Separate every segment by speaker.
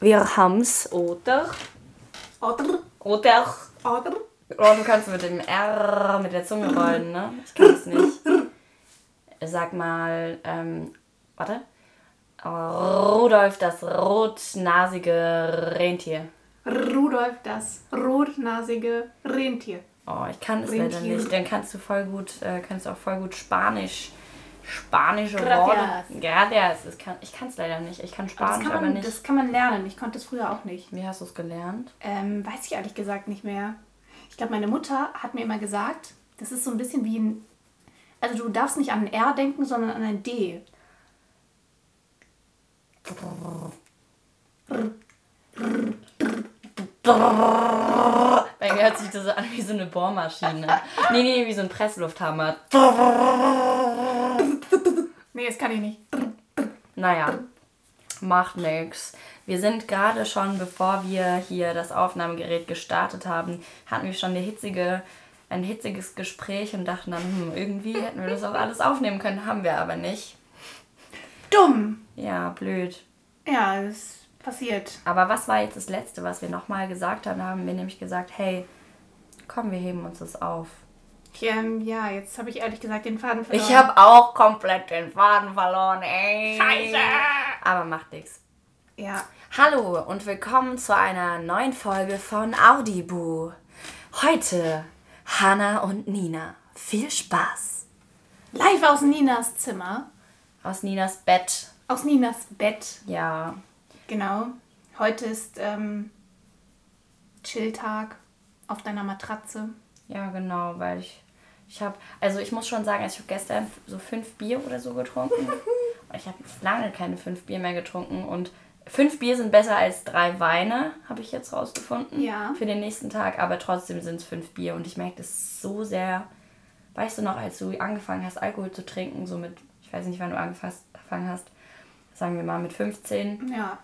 Speaker 1: Wir haben's, oder?
Speaker 2: Oder?
Speaker 1: Oder?
Speaker 2: Oder?
Speaker 1: Oh, du kannst mit dem R mit der Zunge rollen, ne? Ich kann es nicht. Sag mal, ähm, warte. Rudolf, das rotnasige Rentier.
Speaker 2: Rudolf, das rotnasige Rentier.
Speaker 1: Oh, ich kann es leider nicht. Dann kannst du voll gut, äh, kannst du auch voll gut Spanisch. Spanische
Speaker 2: Gracias.
Speaker 1: Worte. Gracias. Das kann, ich kann es leider nicht. Ich kann
Speaker 2: Das
Speaker 1: Spanisch,
Speaker 2: kann,
Speaker 1: aber
Speaker 2: man,
Speaker 1: nicht.
Speaker 2: das kann man lernen. Ich konnte es früher auch nicht.
Speaker 1: Wie hast du es gelernt?
Speaker 2: Ähm, weiß ich ehrlich gesagt nicht mehr. Ich glaube, meine Mutter hat mir immer gesagt, das ist so ein bisschen wie ein. Also du darfst nicht an ein R denken, sondern an ein D.
Speaker 1: Bei mir hört sich das an wie so eine Bohrmaschine. nee, nee, wie so ein Presslufthammer.
Speaker 2: Nee, das kann ich nicht.
Speaker 1: Naja, macht nix. Wir sind gerade schon, bevor wir hier das Aufnahmegerät gestartet haben, hatten wir schon eine hitzige, ein hitziges Gespräch und dachten dann, hm, irgendwie hätten wir das auch alles aufnehmen können, haben wir aber nicht.
Speaker 2: Dumm.
Speaker 1: Ja, blöd.
Speaker 2: Ja, das passiert.
Speaker 1: Aber was war jetzt das Letzte, was wir nochmal gesagt haben? Da haben wir nämlich gesagt, hey, komm, wir heben uns das auf.
Speaker 2: Ähm, ja, jetzt habe ich ehrlich gesagt den Faden verloren.
Speaker 1: Ich habe auch komplett den Faden verloren, ey.
Speaker 2: Scheiße.
Speaker 1: Aber macht nix.
Speaker 2: Ja.
Speaker 1: Hallo und willkommen zu einer neuen Folge von Audibu. Heute Hanna und Nina. Viel Spaß.
Speaker 2: Live aus Ninas Zimmer.
Speaker 1: Aus Ninas Bett.
Speaker 2: Aus Ninas Bett.
Speaker 1: Ja,
Speaker 2: Genau. Heute ist ähm, Chilltag auf deiner Matratze.
Speaker 1: ja genau, weil ich ich habe also ich muss schon sagen, also ich habe gestern so fünf Bier oder so getrunken. Ich habe lange keine fünf Bier mehr getrunken und fünf Bier sind besser als drei Weine, habe ich jetzt rausgefunden.
Speaker 2: Ja.
Speaker 1: Für den nächsten Tag, aber trotzdem sind es fünf Bier und ich merke das so sehr. Weißt du noch, als du angefangen hast, Alkohol zu trinken, so mit, ich weiß nicht, wann du angefangen hast, sagen wir mal mit 15.
Speaker 2: Ja.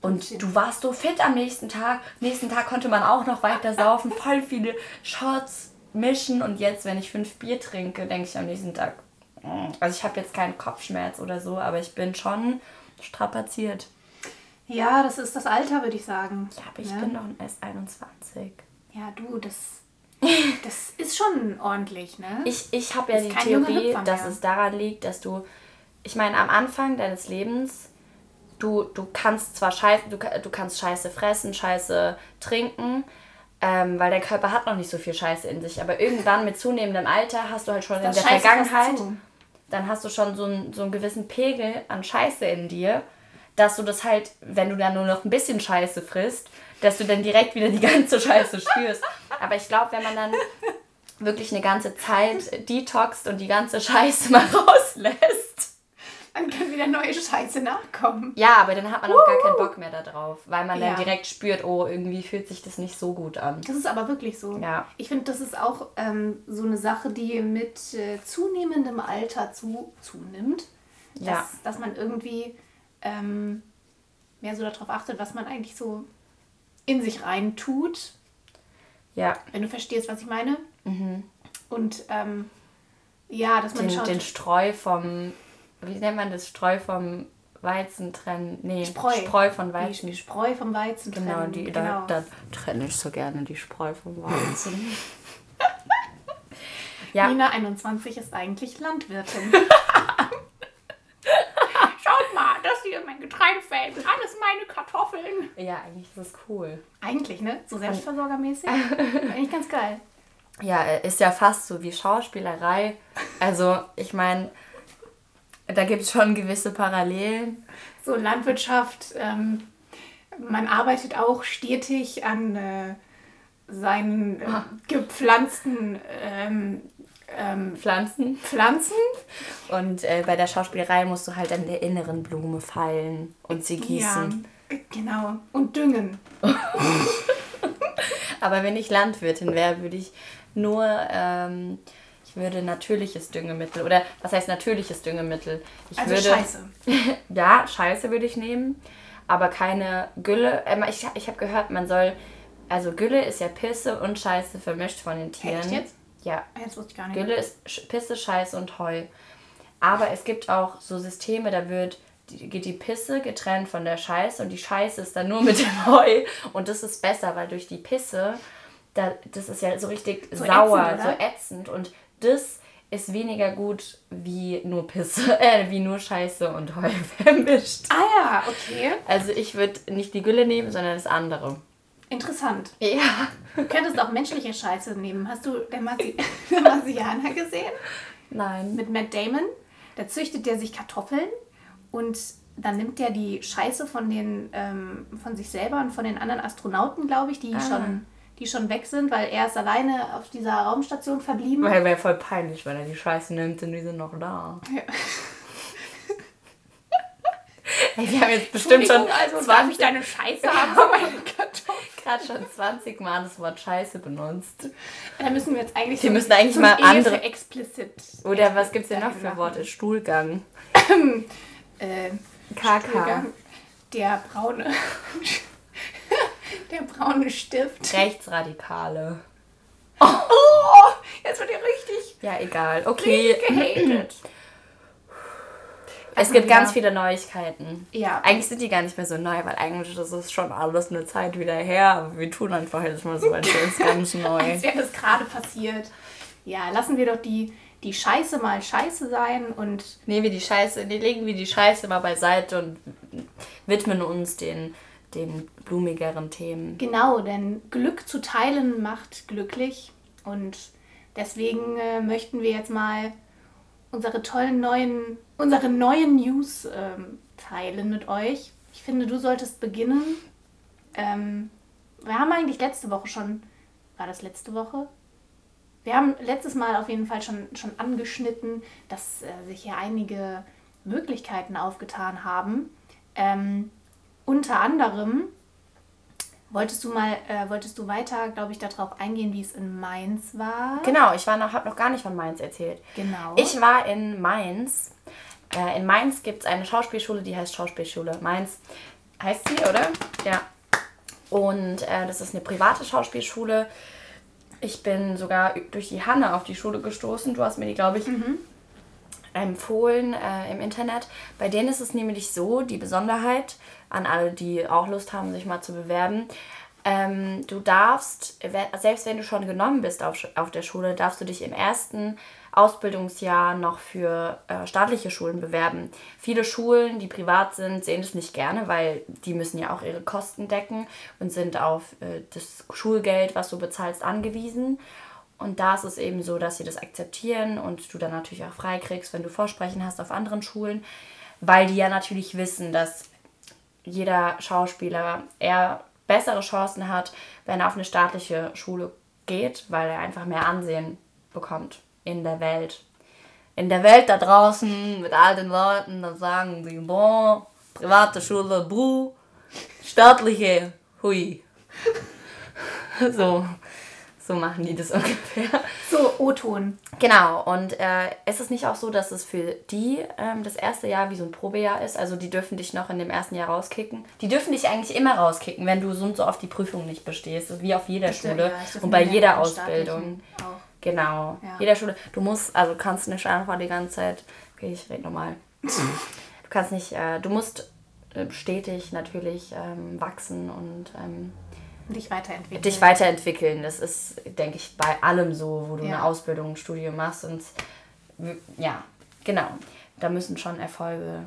Speaker 1: Und du warst so fit am nächsten Tag. Nächsten Tag konnte man auch noch weiter saufen, voll viele Shots mischen. Und jetzt, wenn ich fünf Bier trinke, denke ich am nächsten Tag, mm. also ich habe jetzt keinen Kopfschmerz oder so, aber ich bin schon strapaziert.
Speaker 2: Ja, das ist das Alter, würde ich sagen.
Speaker 1: Ja, aber ich
Speaker 2: Ja?
Speaker 1: bin noch erst 21.
Speaker 2: Ja, du, das, das ist schon ordentlich, ne?
Speaker 1: Ich, ich habe ja die Theorie, dass es daran liegt, dass du, ich meine, am Anfang deines Lebens, du, du kannst zwar scheiße, du, du kannst Scheiße fressen, Scheiße trinken, ähm, weil dein Körper hat noch nicht so viel Scheiße in sich. Aber irgendwann mit zunehmendem Alter hast du halt schon in
Speaker 2: Das
Speaker 1: der
Speaker 2: Scheiße
Speaker 1: Vergangenheit, dann hast du schon so einen, so einen gewissen Pegel an Scheiße in dir, dass du das halt, wenn du dann nur noch ein bisschen Scheiße frisst, dass du dann direkt wieder die ganze Scheiße spürst. Aber ich glaube, wenn man dann wirklich eine ganze Zeit detoxt und die ganze Scheiße mal rauslässt.
Speaker 2: Dann kann wieder neue Scheiße nachkommen.
Speaker 1: Ja, aber dann hat man auch gar keinen Bock mehr darauf, weil man
Speaker 2: Ja.
Speaker 1: dann direkt spürt, oh, irgendwie fühlt sich das nicht so gut an.
Speaker 2: Das ist aber wirklich so.
Speaker 1: Ja.
Speaker 2: Ich finde, das ist auch ähm, so eine Sache, die mit äh, zunehmendem Alter zu, zunimmt. Dass,
Speaker 1: Ja.
Speaker 2: dass man irgendwie ähm, mehr so darauf achtet, was man eigentlich so in sich rein tut.
Speaker 1: Ja,
Speaker 2: Wenn du verstehst, was ich meine. Und ähm, ja, dass man
Speaker 1: den,
Speaker 2: schaut.
Speaker 1: den Streu vom, wie nennt man das, Streu vom Weizen trennen? Nee,
Speaker 2: Spreu.
Speaker 1: Spreu von
Speaker 2: die,
Speaker 1: Weizen.
Speaker 2: die Spreu vom Weizen
Speaker 1: Genau,
Speaker 2: trennen.
Speaker 1: die,
Speaker 2: genau.
Speaker 1: Da, da trenne ich so gerne die Spreu vom Weizen. ja,
Speaker 2: Nina 21 ist eigentlich Landwirtin. Schaut mal, das hier ist mein Getreidefeld. Alles meine Kartoffeln.
Speaker 1: ja, eigentlich ist das cool.
Speaker 2: Eigentlich, ne? So selbstversorgermäßig. Eigentlich ganz geil.
Speaker 1: Ja, äh, ist ja fast so wie Schauspielerei. Also, ich meine, da gibt es schon gewisse Parallelen.
Speaker 2: So Landwirtschaft, ähm, man arbeitet auch stetig an äh, seinen äh, gepflanzten ähm, ähm,
Speaker 1: Pflanzen.
Speaker 2: Pflanzen.
Speaker 1: Und äh, bei der Schauspielerei musst du halt an der inneren Blume feilen und sie gießen.
Speaker 2: Ja, genau. Und düngen.
Speaker 1: Aber wenn ich Landwirtin wäre, würde ich nur, ähm, ich würde natürliches Düngemittel, oder was heißt natürliches Düngemittel? Ich
Speaker 2: Also
Speaker 1: würde,
Speaker 2: scheiße.
Speaker 1: Ja, Scheiße würde ich nehmen, aber keine Gülle. Ähm, ich ich habe gehört, man soll, also Gülle ist ja Pisse und Scheiße vermischt von den Tieren.
Speaker 2: Echt jetzt?
Speaker 1: Ja,
Speaker 2: Ah, Jetzt wusste ich gar nicht.
Speaker 1: Gülle ist Pisse, Scheiße und Heu. Aber es gibt auch so Systeme, da wird die, geht die Pisse getrennt von der Scheiße und die Scheiße ist dann nur mit dem Heu. Und das ist besser, weil durch die Pisse, da, das ist ja so richtig so sauer, ätzend, so ätzend. Und das ist weniger gut wie nur Pisse, äh, wie nur Scheiße und Heu vermischt.
Speaker 2: Ah ja, okay.
Speaker 1: Also ich würde nicht die Gülle nehmen, sondern das andere.
Speaker 2: Interessant. Ja. Du könntest auch menschliche Scheiße nehmen. Hast du den Marsi Marsianer gesehen?
Speaker 1: Nein.
Speaker 2: Mit Matt Damon. Da züchtet der sich Kartoffeln und dann nimmt der die Scheiße von den ähm, von sich selber und von den anderen Astronauten, glaube ich, die ah. schon die schon weg sind, weil er ist alleine auf dieser Raumstation verblieben.
Speaker 1: Weil wäre voll peinlich, wenn er die Scheiße nimmt und die sind noch da. Ja. Ey, wir haben jetzt bestimmt schon also 20 darf ich deine Scheiße haben für meine Kartoffeln. Gerade schon 20 Mal das Wort Scheiße benutzt.
Speaker 2: Da müssen wir jetzt eigentlich.
Speaker 1: Wir so müssen eigentlich mal andere. Explicit. Oder was gibt es denn noch für Worte? Stuhlgang.
Speaker 2: äh, KK. Der braune. der braune Stift.
Speaker 1: Rechtsradikale.
Speaker 2: Oh, jetzt wird ihr richtig.
Speaker 1: Ja, egal. Okay. Gehatet. Es gibt ganz viele Neuigkeiten. Ja. Eigentlich sind die gar nicht mehr so neu, weil eigentlich das ist schon alles eine Zeit wieder her. Aber wir tun einfach jetzt mal so, als wäre es ganz neu.
Speaker 2: als wäre das gerade passiert. Ja, lassen wir doch die, die Scheiße mal Scheiße sein und.
Speaker 1: Nehmen wir die Scheiße, nee, legen wir die Scheiße mal beiseite und widmen uns den, den blumigeren Themen.
Speaker 2: Genau, denn Glück zu teilen macht glücklich. Und deswegen äh, möchten wir jetzt mal unsere tollen neuen, unsere neuen News ähm, teilen mit euch. Ich finde, du solltest beginnen. Ähm, wir haben eigentlich letzte Woche schon, war das letzte Woche? Wir haben letztes Mal auf jeden Fall schon, schon angeschnitten, dass äh, sich hier einige Möglichkeiten aufgetan haben. Ähm, unter anderem Wolltest du mal, äh, wolltest du weiter, glaube ich, darauf eingehen, wie es in Mainz war?
Speaker 1: Genau, ich war noch, habe noch gar nicht von Mainz erzählt. Genau. Ich war in Mainz. Äh, in Mainz gibt es eine Schauspielschule, die heißt Schauspielschule Mainz. Heißt sie, oder? Ja. Und äh, das ist eine private Schauspielschule. Ich bin sogar durch die Hanne auf die Schule gestoßen. Du hast mir die, glaube ich, mhm. empfohlen äh, im Internet. Bei denen ist es nämlich so, die Besonderheit, an alle, die auch Lust haben, sich mal zu bewerben. Ähm, du darfst, selbst wenn du schon genommen bist auf, auf der Schule, darfst du dich im ersten Ausbildungsjahr noch für äh, staatliche Schulen bewerben. Viele Schulen, die privat sind, sehen das nicht gerne, weil die müssen ja auch ihre Kosten decken und sind auf äh, das Schulgeld, was du bezahlst, angewiesen. Und da ist es eben so, dass sie das akzeptieren und du dann natürlich auch freikriegst, wenn du Vorsprechen hast auf anderen Schulen, weil die ja natürlich wissen, dass jeder Schauspieler eher bessere Chancen hat, wenn er auf eine staatliche Schule geht, weil er einfach mehr Ansehen bekommt in der Welt. In der Welt da draußen mit all den Leuten, da sagen sie, boah, private Schule, buh, staatliche, hui. so. So machen die das ungefähr.
Speaker 2: So, O-Ton.
Speaker 1: Genau, und äh, ist es nicht auch so, dass es für die ähm, das erste Jahr wie so ein Probejahr ist? Also die dürfen dich noch in dem ersten Jahr rauskicken. Die dürfen dich eigentlich immer rauskicken, wenn du so und so oft die Prüfung nicht bestehst. Wie auf jeder Bitte, Schule ja, und bei jeder Ausbildung. Auch. Genau, ja. jeder Schule. Du musst, also kannst nicht einfach die ganze Zeit, okay, ich rede nochmal. du kannst nicht, äh, du musst äh, stetig natürlich ähm, wachsen und... Ähm,
Speaker 2: Dich weiterentwickeln.
Speaker 1: Dich weiterentwickeln. Das ist, denke ich, bei allem so, wo du ja. eine Ausbildung, ein Studium machst. Und ja, genau. Da müssen schon Erfolge.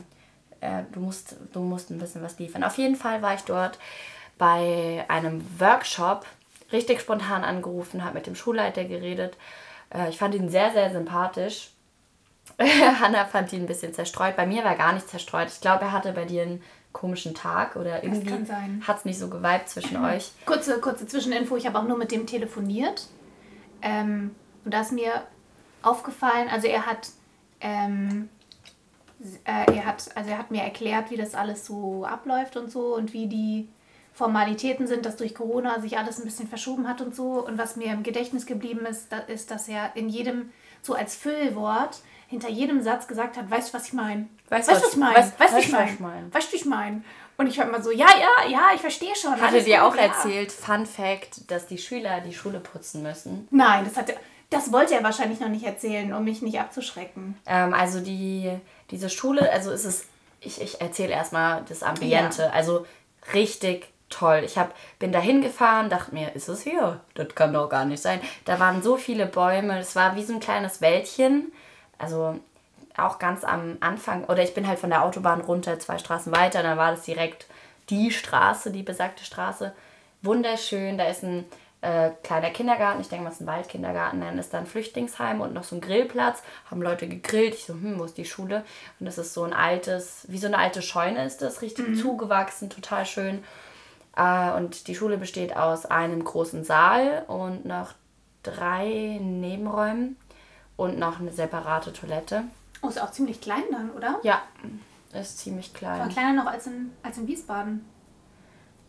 Speaker 1: Äh, du, musst, du musst ein bisschen was liefern. Auf jeden Fall war ich dort bei einem Workshop richtig spontan angerufen, habe mit dem Schulleiter geredet. Äh, ich fand ihn sehr, sehr sympathisch. Hanna fand ihn ein bisschen zerstreut. Bei mir war gar nicht zerstreut. Ich glaube, er hatte bei dir ein komischen Tag oder irgendwie hat es nicht so geweibt zwischen euch.
Speaker 2: Kurze, kurze Zwischeninfo, ich habe auch nur mit dem telefoniert. Ähm, und da ist mir aufgefallen, also er hat, ähm, äh, er hat, also er hat mir erklärt, wie das alles so abläuft und so und wie die Formalitäten sind, dass durch Corona sich alles ein bisschen verschoben hat und so. Und was mir im Gedächtnis geblieben ist, ist, dass er in jedem, so als Füllwort, hinter jedem Satz gesagt hat, weißt du, was ich meine? Weißt du, was, was ich meine? Weißt du, was ich meine? Weißt du, was ich meine? Und ich war immer so, ja, ja, ja, ich verstehe schon.
Speaker 1: Hatte dir auch ja. erzählt, Fun Fact, dass die Schüler die Schule putzen müssen?
Speaker 2: Nein, das hat er, das wollte er wahrscheinlich noch nicht erzählen, um mich nicht abzuschrecken.
Speaker 1: Ähm, also die, diese Schule, also ist es ich, ich erzähle erstmal das Ambiente. Ja. Also richtig toll. Ich hab, bin da hingefahren, dachte mir, ist es hier? Das kann doch gar nicht sein. Da waren so viele Bäume, es war wie so ein kleines Wäldchen. Also auch ganz am Anfang, oder ich bin halt von der Autobahn runter, zwei Straßen weiter, dann war das direkt die Straße, die besagte Straße. Wunderschön, da ist ein äh, kleiner Kindergarten, ich denke mal, es ist ein Waldkindergarten, dann ist da ein Flüchtlingsheim und noch so ein Grillplatz, haben Leute gegrillt. Ich so, hm, wo ist die Schule? Und das ist so ein altes, wie so eine alte Scheune ist das, richtig mhm. zugewachsen, total schön. Äh, und die Schule besteht aus einem großen Saal und noch drei Nebenräumen und noch eine separate Toilette.
Speaker 2: Oh, ist auch ziemlich klein dann, oder?
Speaker 1: Ja, ist ziemlich klein.
Speaker 2: Aber kleiner noch als in, als in Wiesbaden.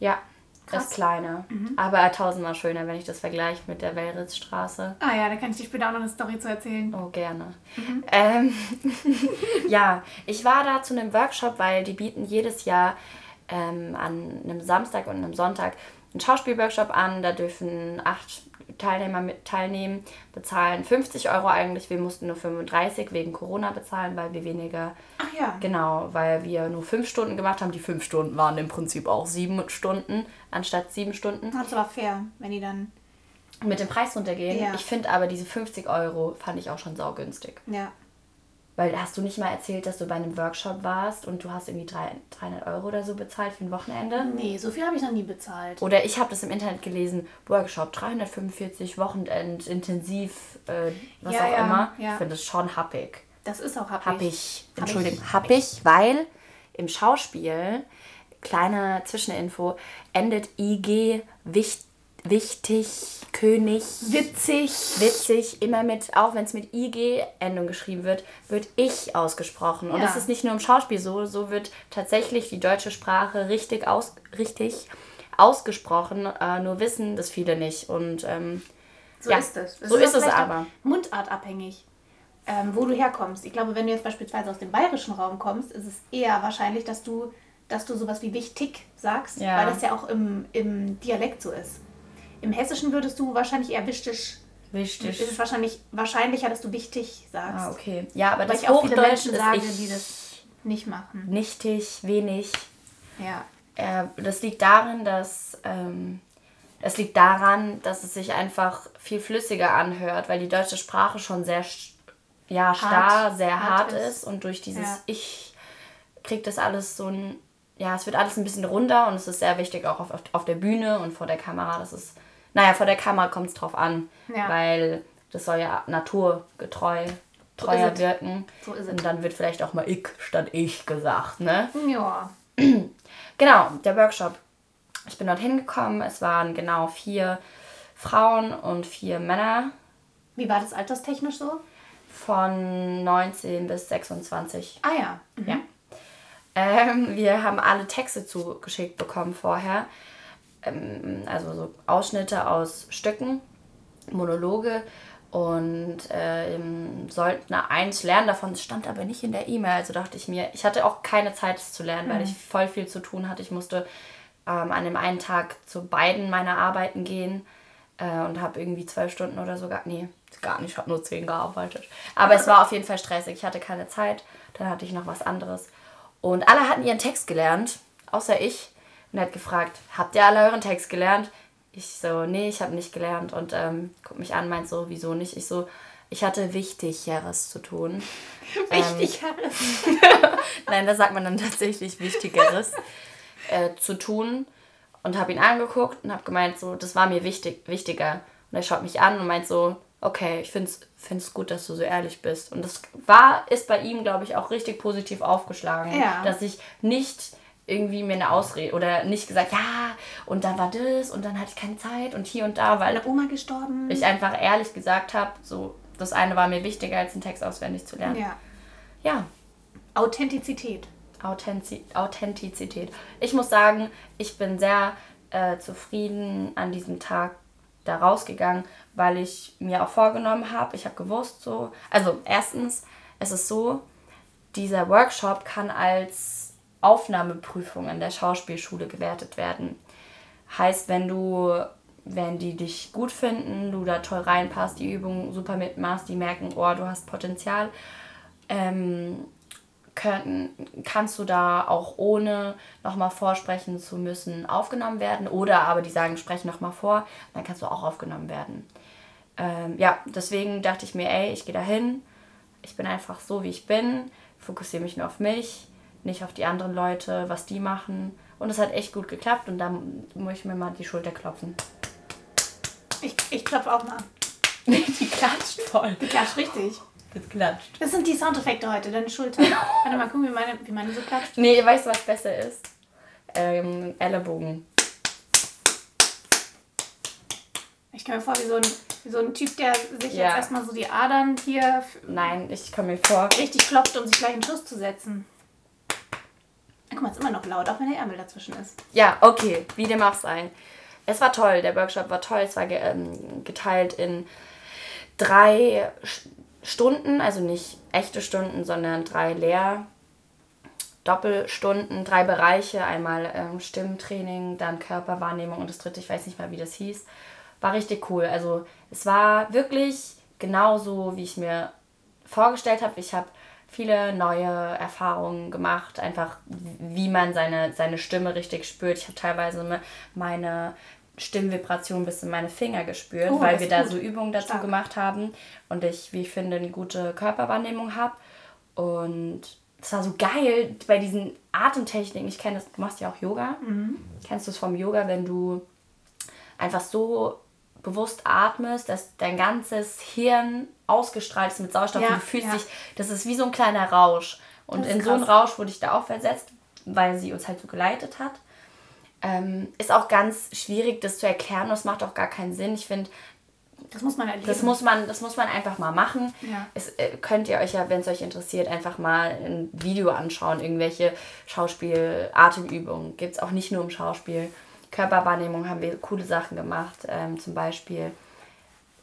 Speaker 1: Ja, Krass. ist kleiner. Mhm. Aber tausendmal schöner, wenn ich das vergleiche mit der Wellritzstraße.
Speaker 2: Ah ja, da kann ich dir später auch noch eine Story zu erzählen.
Speaker 1: Oh, gerne. Mhm. Ähm, ja, ich war da zu einem Workshop, weil die bieten jedes Jahr ähm, an einem Samstag und einem Sonntag einen Schauspielworkshop an. Da dürfen acht Teilnehmer mit teilnehmen, bezahlen 50 Euro eigentlich. Wir mussten nur 35 wegen Corona bezahlen, weil wir weniger.
Speaker 2: Ach ja.
Speaker 1: Genau, weil wir nur fünf Stunden gemacht haben. Die fünf Stunden waren im Prinzip auch sieben Stunden anstatt sieben Stunden.
Speaker 2: Das war fair, wenn die dann.
Speaker 1: Mit dem Preis runtergehen. Ja. Ich finde aber diese 50 Euro fand ich auch schon saugünstig.
Speaker 2: Ja.
Speaker 1: Weil hast du nicht mal erzählt, dass du bei einem Workshop warst und du hast irgendwie 300 Euro oder so bezahlt für ein Wochenende?
Speaker 2: Nee, so viel habe ich noch nie bezahlt.
Speaker 1: Oder ich habe das im Internet gelesen, Workshop 345 Wochenend, intensiv, äh, was ja, auch ja, immer. Ja. Ich finde das schon happig.
Speaker 2: Das ist auch happig.
Speaker 1: Happig. Entschuldigung, happig, weil im Schauspiel, kleine Zwischeninfo, endet IG wichtig wichtig, König.
Speaker 2: Witzig.
Speaker 1: Witzig, immer mit, auch wenn es mit IG-Endung geschrieben wird, wird ich ausgesprochen. Und ja. das ist nicht nur im Schauspiel so, so wird tatsächlich die deutsche Sprache richtig, aus, richtig ausgesprochen. Äh, nur wissen das viele nicht. Und ähm,
Speaker 2: so ja, ist es.
Speaker 1: So ist, ist es aber.
Speaker 2: Mundartabhängig. Ähm, wo du herkommst. Ich glaube, wenn du jetzt beispielsweise aus dem bayerischen Raum kommst, ist es eher wahrscheinlich, dass du, dass du sowas wie wichtig sagst, ja. weil das ja auch im, im Dialekt so ist. Im Hessischen würdest du wahrscheinlich eher wichtig.
Speaker 1: Wichtig.
Speaker 2: Ist es wahrscheinlich wahrscheinlicher, dass du wichtig sagst.
Speaker 1: Ah, okay. Ja, aber
Speaker 2: Weil das ich auch viele Menschen sage, die das nicht machen.
Speaker 1: Nichtig, wenig.
Speaker 2: Ja.
Speaker 1: Äh, das liegt darin, dass ähm, es liegt daran, dass es sich einfach viel flüssiger anhört, weil die deutsche Sprache schon sehr ja, starr, hart, sehr hart, hart ist. ist. und durch dieses ja. Ich kriegt das alles so ein ja, es wird alles ein bisschen runder und es ist sehr wichtig auch auf, auf der Bühne und vor der Kamera, dass es naja, vor der Kamera kommt es drauf an, ja. weil das soll ja naturgetreu treuer so wirken. So ist es. Und dann wird vielleicht auch mal ich statt ich gesagt, ne?
Speaker 2: Ja.
Speaker 1: Genau, der Workshop. Ich bin dort hingekommen. Es waren genau vier Frauen und vier Männer.
Speaker 2: Wie war das alterstechnisch so?
Speaker 1: Von 19 bis 26.
Speaker 2: Ah ja.
Speaker 1: Mhm. Ja. Ähm, wir haben alle Texte zugeschickt bekommen vorher ähm, also so Ausschnitte aus Stücken, Monologe und äh, sollten eins lernen davon. Es stand aber nicht in der E-Mail, also dachte ich mir, ich hatte auch keine Zeit, es zu lernen, mhm. weil ich voll viel zu tun hatte. Ich musste ähm, an dem einen Tag zu beiden meiner Arbeiten gehen äh, und habe irgendwie zwölf Stunden oder so, gar, nee, gar nicht, ich habe nur zehn gearbeitet. Aber es war auf jeden Fall stressig, ich hatte keine Zeit, dann hatte ich noch was anderes. Und alle hatten ihren Text gelernt, außer ich und hat gefragt, habt ihr alle euren Text gelernt? Ich so, nee, ich habe nicht gelernt. Und ähm, guckt mich an, meint so, wieso nicht? Ich so, ich hatte Wichtigeres zu tun.
Speaker 2: Wichtigeres?
Speaker 1: Ähm, Nein, da sagt man dann tatsächlich Wichtigeres äh, zu tun. Und habe ihn angeguckt und habe gemeint, so, das war mir wichtig, wichtiger. Und er schaut mich an und meint so, okay, ich finde es gut, dass du so ehrlich bist. Und das war, ist bei ihm, glaube ich, auch richtig positiv aufgeschlagen.
Speaker 2: Ja.
Speaker 1: Dass ich nicht irgendwie mir eine Ausrede oder nicht gesagt, ja, und dann war das und dann hatte ich keine Zeit und hier und da, weil
Speaker 2: Oma gestorben.
Speaker 1: Ich einfach ehrlich gesagt habe, so das eine war mir wichtiger als einen Text auswendig zu lernen.
Speaker 2: Ja.
Speaker 1: Ja.
Speaker 2: Authentizität.
Speaker 1: Authentiz Authentizität. Ich muss sagen, ich bin sehr äh, zufrieden an diesem Tag da rausgegangen, weil ich mir auch vorgenommen habe, ich habe gewusst so, also erstens, es ist so, dieser Workshop kann als Aufnahmeprüfung an der Schauspielschule gewertet werden. Heißt, wenn du, wenn die dich gut finden, du da toll reinpasst, die Übung super mitmachst, die merken, oh, du hast Potenzial, ähm, können, kannst du da auch ohne nochmal vorsprechen zu müssen aufgenommen werden. Oder aber die sagen, sprech nochmal vor, dann kannst du auch aufgenommen werden. Ähm, ja, deswegen dachte ich mir, ey, ich gehe da hin. Ich bin einfach so, wie ich bin. Fokussiere mich nur auf mich, nicht auf die anderen Leute, was die machen. Und es hat echt gut geklappt und da muss ich mir mal die Schulter klopfen.
Speaker 2: Ich, ich klopfe auch mal.
Speaker 1: die klatscht voll.
Speaker 2: Die klatscht richtig.
Speaker 1: Das klatscht.
Speaker 2: Das sind die Soundeffekte heute, deine Schulter. Warte mal, gucken, wie meine, wie meine so klatscht.
Speaker 1: Nee, weißt du, was besser ist? Ähm, Ellenbogen.
Speaker 2: Ich komme mir vor wie so, ein, wie so ein Typ, der sich
Speaker 1: Ja.
Speaker 2: jetzt erstmal so die Adern hier
Speaker 1: Nein, ich komme mir vor.
Speaker 2: richtig klopft, um sich gleich einen Schuss zu setzen. Guck mal, es ist immer noch laut, auch wenn der Ärmel dazwischen ist.
Speaker 1: Ja, okay, wie dem auch sei. Es war toll, der Workshop war toll. Es war ge ähm, geteilt in drei Sch- Stunden, also nicht echte Stunden, sondern drei Lehr Doppelstunden, drei Bereiche. Einmal ähm, Stimmtraining, dann Körperwahrnehmung und das dritte, ich weiß nicht mal, wie das hieß. War richtig cool. Also es war wirklich genauso, wie ich mir vorgestellt habe. Ich habe viele neue Erfahrungen gemacht, einfach wie man seine, seine Stimme richtig spürt. Ich habe teilweise me- meine Stimmvibration bis in meine Finger gespürt,
Speaker 2: Oh,
Speaker 1: weil wir da
Speaker 2: gut.
Speaker 1: so Übungen dazu
Speaker 2: Stark.
Speaker 1: gemacht haben und ich, wie ich finde, eine gute Körperwahrnehmung habe. Und es war so geil bei diesen Atemtechniken. Ich kenne das, du machst ja auch Yoga. Kennst du es vom Yoga, wenn du einfach so bewusst atmest, dass dein ganzes Hirn ausgestrahlt ist mit Sauerstoff
Speaker 2: Ja,
Speaker 1: und du fühlst
Speaker 2: ja.
Speaker 1: dich, das ist wie so ein kleiner Rausch. Und in so einen
Speaker 2: krass.
Speaker 1: Rausch wurde ich da auch versetzt, weil sie uns halt so geleitet hat. Ähm, ist auch ganz schwierig, das zu erklären. Das macht auch gar keinen Sinn. Ich finde,
Speaker 2: Das muss man erleben.
Speaker 1: das muss man, das muss man einfach mal machen.
Speaker 2: Ja.
Speaker 1: Es, äh, könnt ihr euch ja, wenn es euch interessiert, einfach mal ein Video anschauen. Irgendwelche Schauspiel, Atemübungen. Gibt es auch nicht nur im Schauspiel. Körperwahrnehmung haben wir coole Sachen gemacht. Ähm, zum Beispiel,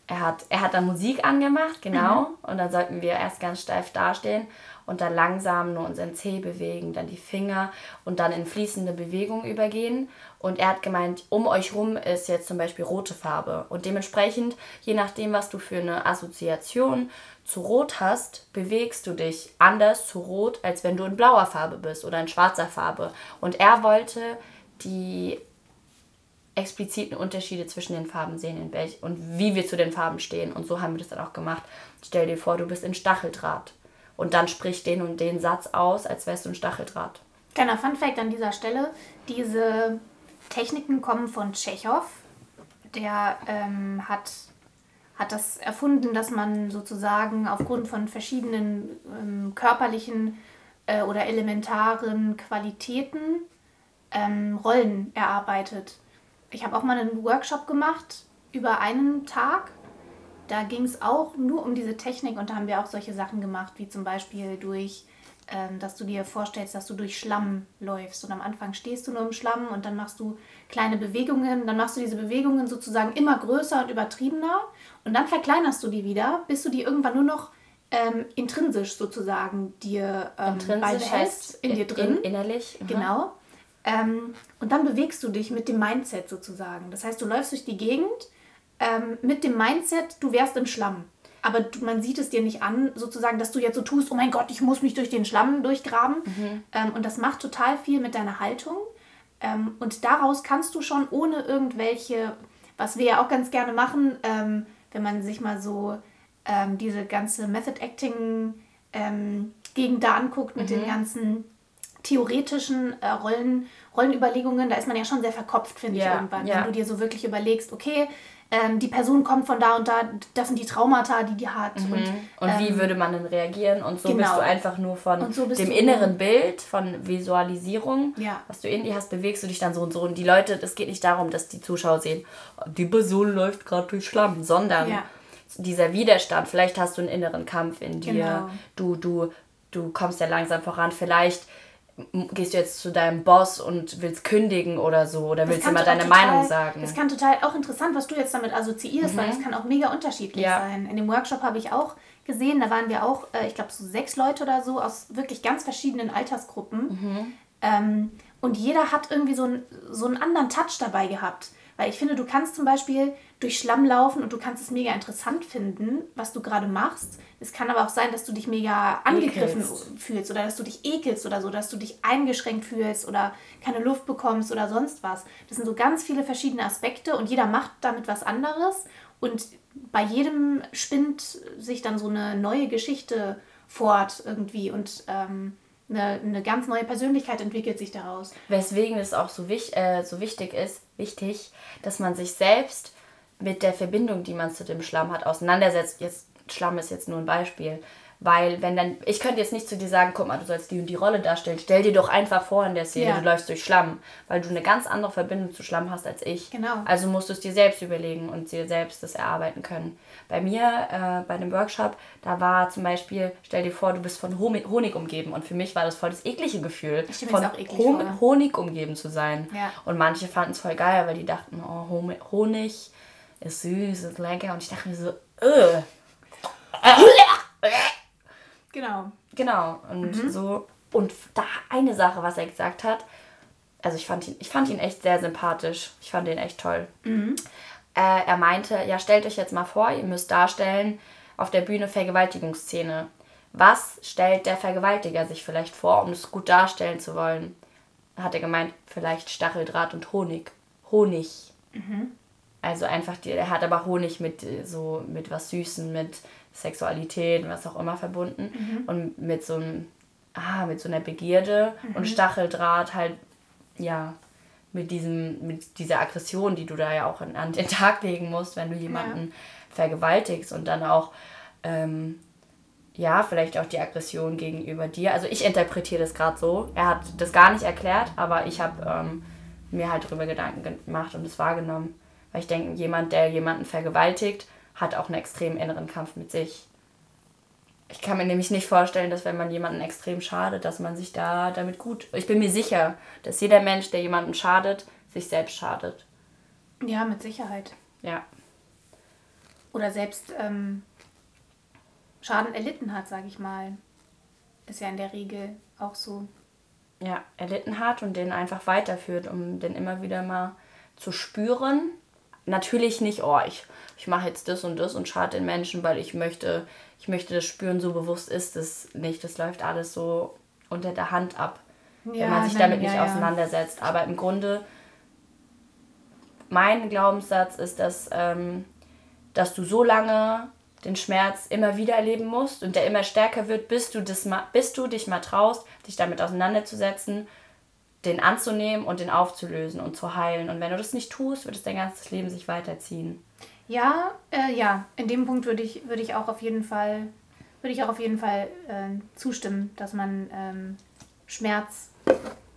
Speaker 1: er hat, er hat dann Musik angemacht, genau. Und dann sollten wir erst ganz steif dastehen und dann langsam nur unseren Zeh bewegen, dann die Finger und dann in fließende Bewegung übergehen. Und er hat gemeint, um euch rum ist jetzt zum Beispiel rote Farbe. Und dementsprechend, je nachdem, was du für eine Assoziation zu Rot hast, bewegst du dich anders zu Rot, als wenn du in blauer Farbe bist oder in schwarzer Farbe. Und er wollte die expliziten Unterschiede zwischen den Farben sehen in welch und wie wir zu den Farben stehen. Und so haben wir das dann auch gemacht. Stell dir vor, du bist in Stacheldraht. Und dann sprich den und den Satz aus, als wärst du ein Stacheldraht.
Speaker 2: Kleiner Funfact an dieser Stelle: Diese Techniken kommen von Tschechow. Der ähm, hat, hat das erfunden, dass man sozusagen aufgrund von verschiedenen ähm, körperlichen äh, oder elementaren Qualitäten ähm, Rollen erarbeitet. Ich habe auch mal einen Workshop gemacht über einen Tag. Da ging es auch nur um diese Technik und da haben wir auch solche Sachen gemacht, wie zum Beispiel durch, ähm, dass du dir vorstellst, dass du durch Schlamm läufst. Und am Anfang stehst du nur im Schlamm und dann machst du kleine Bewegungen. Dann machst du diese Bewegungen sozusagen immer größer und übertriebener und dann verkleinerst du die wieder, bis du die irgendwann nur noch ähm, intrinsisch sozusagen dir ähm,
Speaker 1: Intrinsisch
Speaker 2: beibehältst,
Speaker 1: heißt
Speaker 2: in dir drin.
Speaker 1: In, innerlich. mhm.
Speaker 2: Genau. Ähm, und dann bewegst du dich mit dem Mindset sozusagen. Das heißt, du läufst durch die Gegend ähm, mit dem Mindset, du wärst im Schlamm. Aber du, man sieht es dir nicht an, sozusagen, dass du jetzt so tust, oh mein Gott, ich muss mich durch den Schlamm durchgraben. Ähm, und das macht total viel mit deiner Haltung. Ähm, und daraus kannst du schon ohne irgendwelche, was wir ja auch ganz gerne machen, ähm, wenn man sich mal so ähm, diese ganze Method Acting ähm, Gegend da anguckt mit den ganzen theoretischen äh, Rollen, Rollenüberlegungen, da ist man ja schon sehr verkopft, finde ich
Speaker 1: Ja,
Speaker 2: irgendwann.
Speaker 1: ja.
Speaker 2: Wenn du dir so wirklich überlegst, okay, ähm, die Person kommt von da und da, das sind die Traumata, die die hat. Und,
Speaker 1: Und wie
Speaker 2: ähm,
Speaker 1: würde man denn reagieren? Und so bist
Speaker 2: genau.
Speaker 1: du einfach nur von
Speaker 2: Und so bist
Speaker 1: dem inneren Bild, von Visualisierung,
Speaker 2: Ja.
Speaker 1: was du in dir hast, bewegst du dich dann so und so. Und die Leute, es geht nicht darum, dass die Zuschauer sehen, die Person läuft gerade durch Schlamm, sondern
Speaker 2: Ja.
Speaker 1: dieser Widerstand, vielleicht hast du einen inneren Kampf in dir,
Speaker 2: Genau.
Speaker 1: du, du, du kommst ja langsam voran, vielleicht gehst du jetzt zu deinem Boss und willst kündigen oder so oder willst du mal deine
Speaker 2: total-
Speaker 1: Meinung sagen.
Speaker 2: Das kann total auch interessant, was du jetzt damit assoziierst, weil das kann auch mega unterschiedlich
Speaker 1: Ja.
Speaker 2: sein. In dem Workshop habe ich auch gesehen, da waren wir auch, äh, ich glaube, so sechs Leute oder so aus wirklich ganz verschiedenen Altersgruppen. Ähm, und jeder hat irgendwie so, ein, so einen anderen Touch dabei gehabt. Weil ich finde, du kannst zum Beispiel durch Schlamm laufen und du kannst es mega interessant finden, was du gerade machst. Es kann aber auch sein, dass du dich mega angegriffen ekelst. fühlst oder dass du dich ekelst oder so, dass du dich eingeschränkt fühlst oder keine Luft bekommst oder sonst was. Das sind so ganz viele verschiedene Aspekte und jeder macht damit was anderes und bei jedem spinnt sich dann so eine neue Geschichte fort irgendwie und ähm, eine, eine ganz neue Persönlichkeit entwickelt sich daraus.
Speaker 1: Weswegen es auch so, wich, äh, so wichtig ist, wichtig, dass man sich selbst mit der Verbindung, die man zu dem Schlamm hat, auseinandersetzt. Jetzt Schlamm ist jetzt nur ein Beispiel. Weil wenn dann, ich könnte jetzt nicht zu dir sagen, guck mal, du sollst die und die Rolle darstellen. Stell dir doch einfach vor in der Szene, ja. du läufst durch Schlamm, weil du eine ganz andere Verbindung zu Schlamm hast als ich. Genau. Also musst du es dir selbst überlegen und dir selbst das erarbeiten können. Bei mir, äh, bei dem Workshop, da war zum Beispiel, stell dir vor, du bist von Honig umgeben und für mich war das voll das eklige Gefühl, von Hon Honig umgeben zu sein. Ja. Und manche fanden es voll geil, weil die dachten, oh, Honig ist süß, ist lecker und ich dachte mir so, äh. Genau. Genau. Und mhm. so. Und da eine Sache, was er gesagt hat, also ich fand ihn, ich fand ihn echt sehr sympathisch. Ich fand ihn echt toll. Mhm. Äh, er meinte, ja, stellt euch jetzt mal vor, ihr müsst darstellen auf der Bühne Vergewaltigungsszene. Was stellt der Vergewaltiger sich vielleicht vor, um es gut darstellen zu wollen? Hat er gemeint, vielleicht Stacheldraht und Honig. Honig. Mhm. Also einfach, die, er hat aber Honig mit so mit was Süßen, mit Sexualität, was auch immer verbunden mhm. und mit so einem, ah, mit so einer Begierde mhm. und Stacheldraht halt, ja, mit diesem, mit dieser Aggression, die du da ja auch an, an den Tag legen musst, wenn du jemanden ja. vergewaltigst und dann auch, ähm, ja, vielleicht auch die Aggression gegenüber dir. Also ich interpretiere das gerade so. Er hat das gar nicht erklärt, aber ich habe ähm, mir halt darüber Gedanken gemacht und es wahrgenommen. Weil ich denke, jemand, der jemanden vergewaltigt, hat auch einen extremen inneren Kampf mit sich. Ich kann mir nämlich nicht vorstellen, dass wenn man jemanden extrem schadet, dass man sich da damit gut. Ich bin mir sicher, dass jeder Mensch, der jemanden schadet, sich selbst schadet.
Speaker 2: Ja, mit Sicherheit. Ja. Oder selbst ähm, Schaden erlitten hat, sage ich mal. Ist ja in der Regel auch so.
Speaker 1: Ja, erlitten hat und den einfach weiterführt, um den immer wieder mal zu spüren. Natürlich nicht, oh, ich ich mache jetzt das und das und schade den Menschen, weil ich möchte, ich möchte das spüren, so bewusst ist es nicht. Das läuft alles so unter der Hand ab, ja, wenn man sich nein, damit nicht ja, auseinandersetzt. Aber im Grunde, mein Glaubenssatz ist, dass, ähm, dass du so lange den Schmerz immer wieder erleben musst und der immer stärker wird, bis du, das mal, bis du dich mal traust, dich damit auseinanderzusetzen, den anzunehmen und den aufzulösen und zu heilen. Und wenn du das nicht tust, wird es dein ganzes Leben sich weiterziehen.
Speaker 2: Ja, äh, ja, in dem Punkt würde ich, würde ich auch auf jeden Fall, würde ich auch auf jeden Fall äh, zustimmen, dass man ähm, Schmerz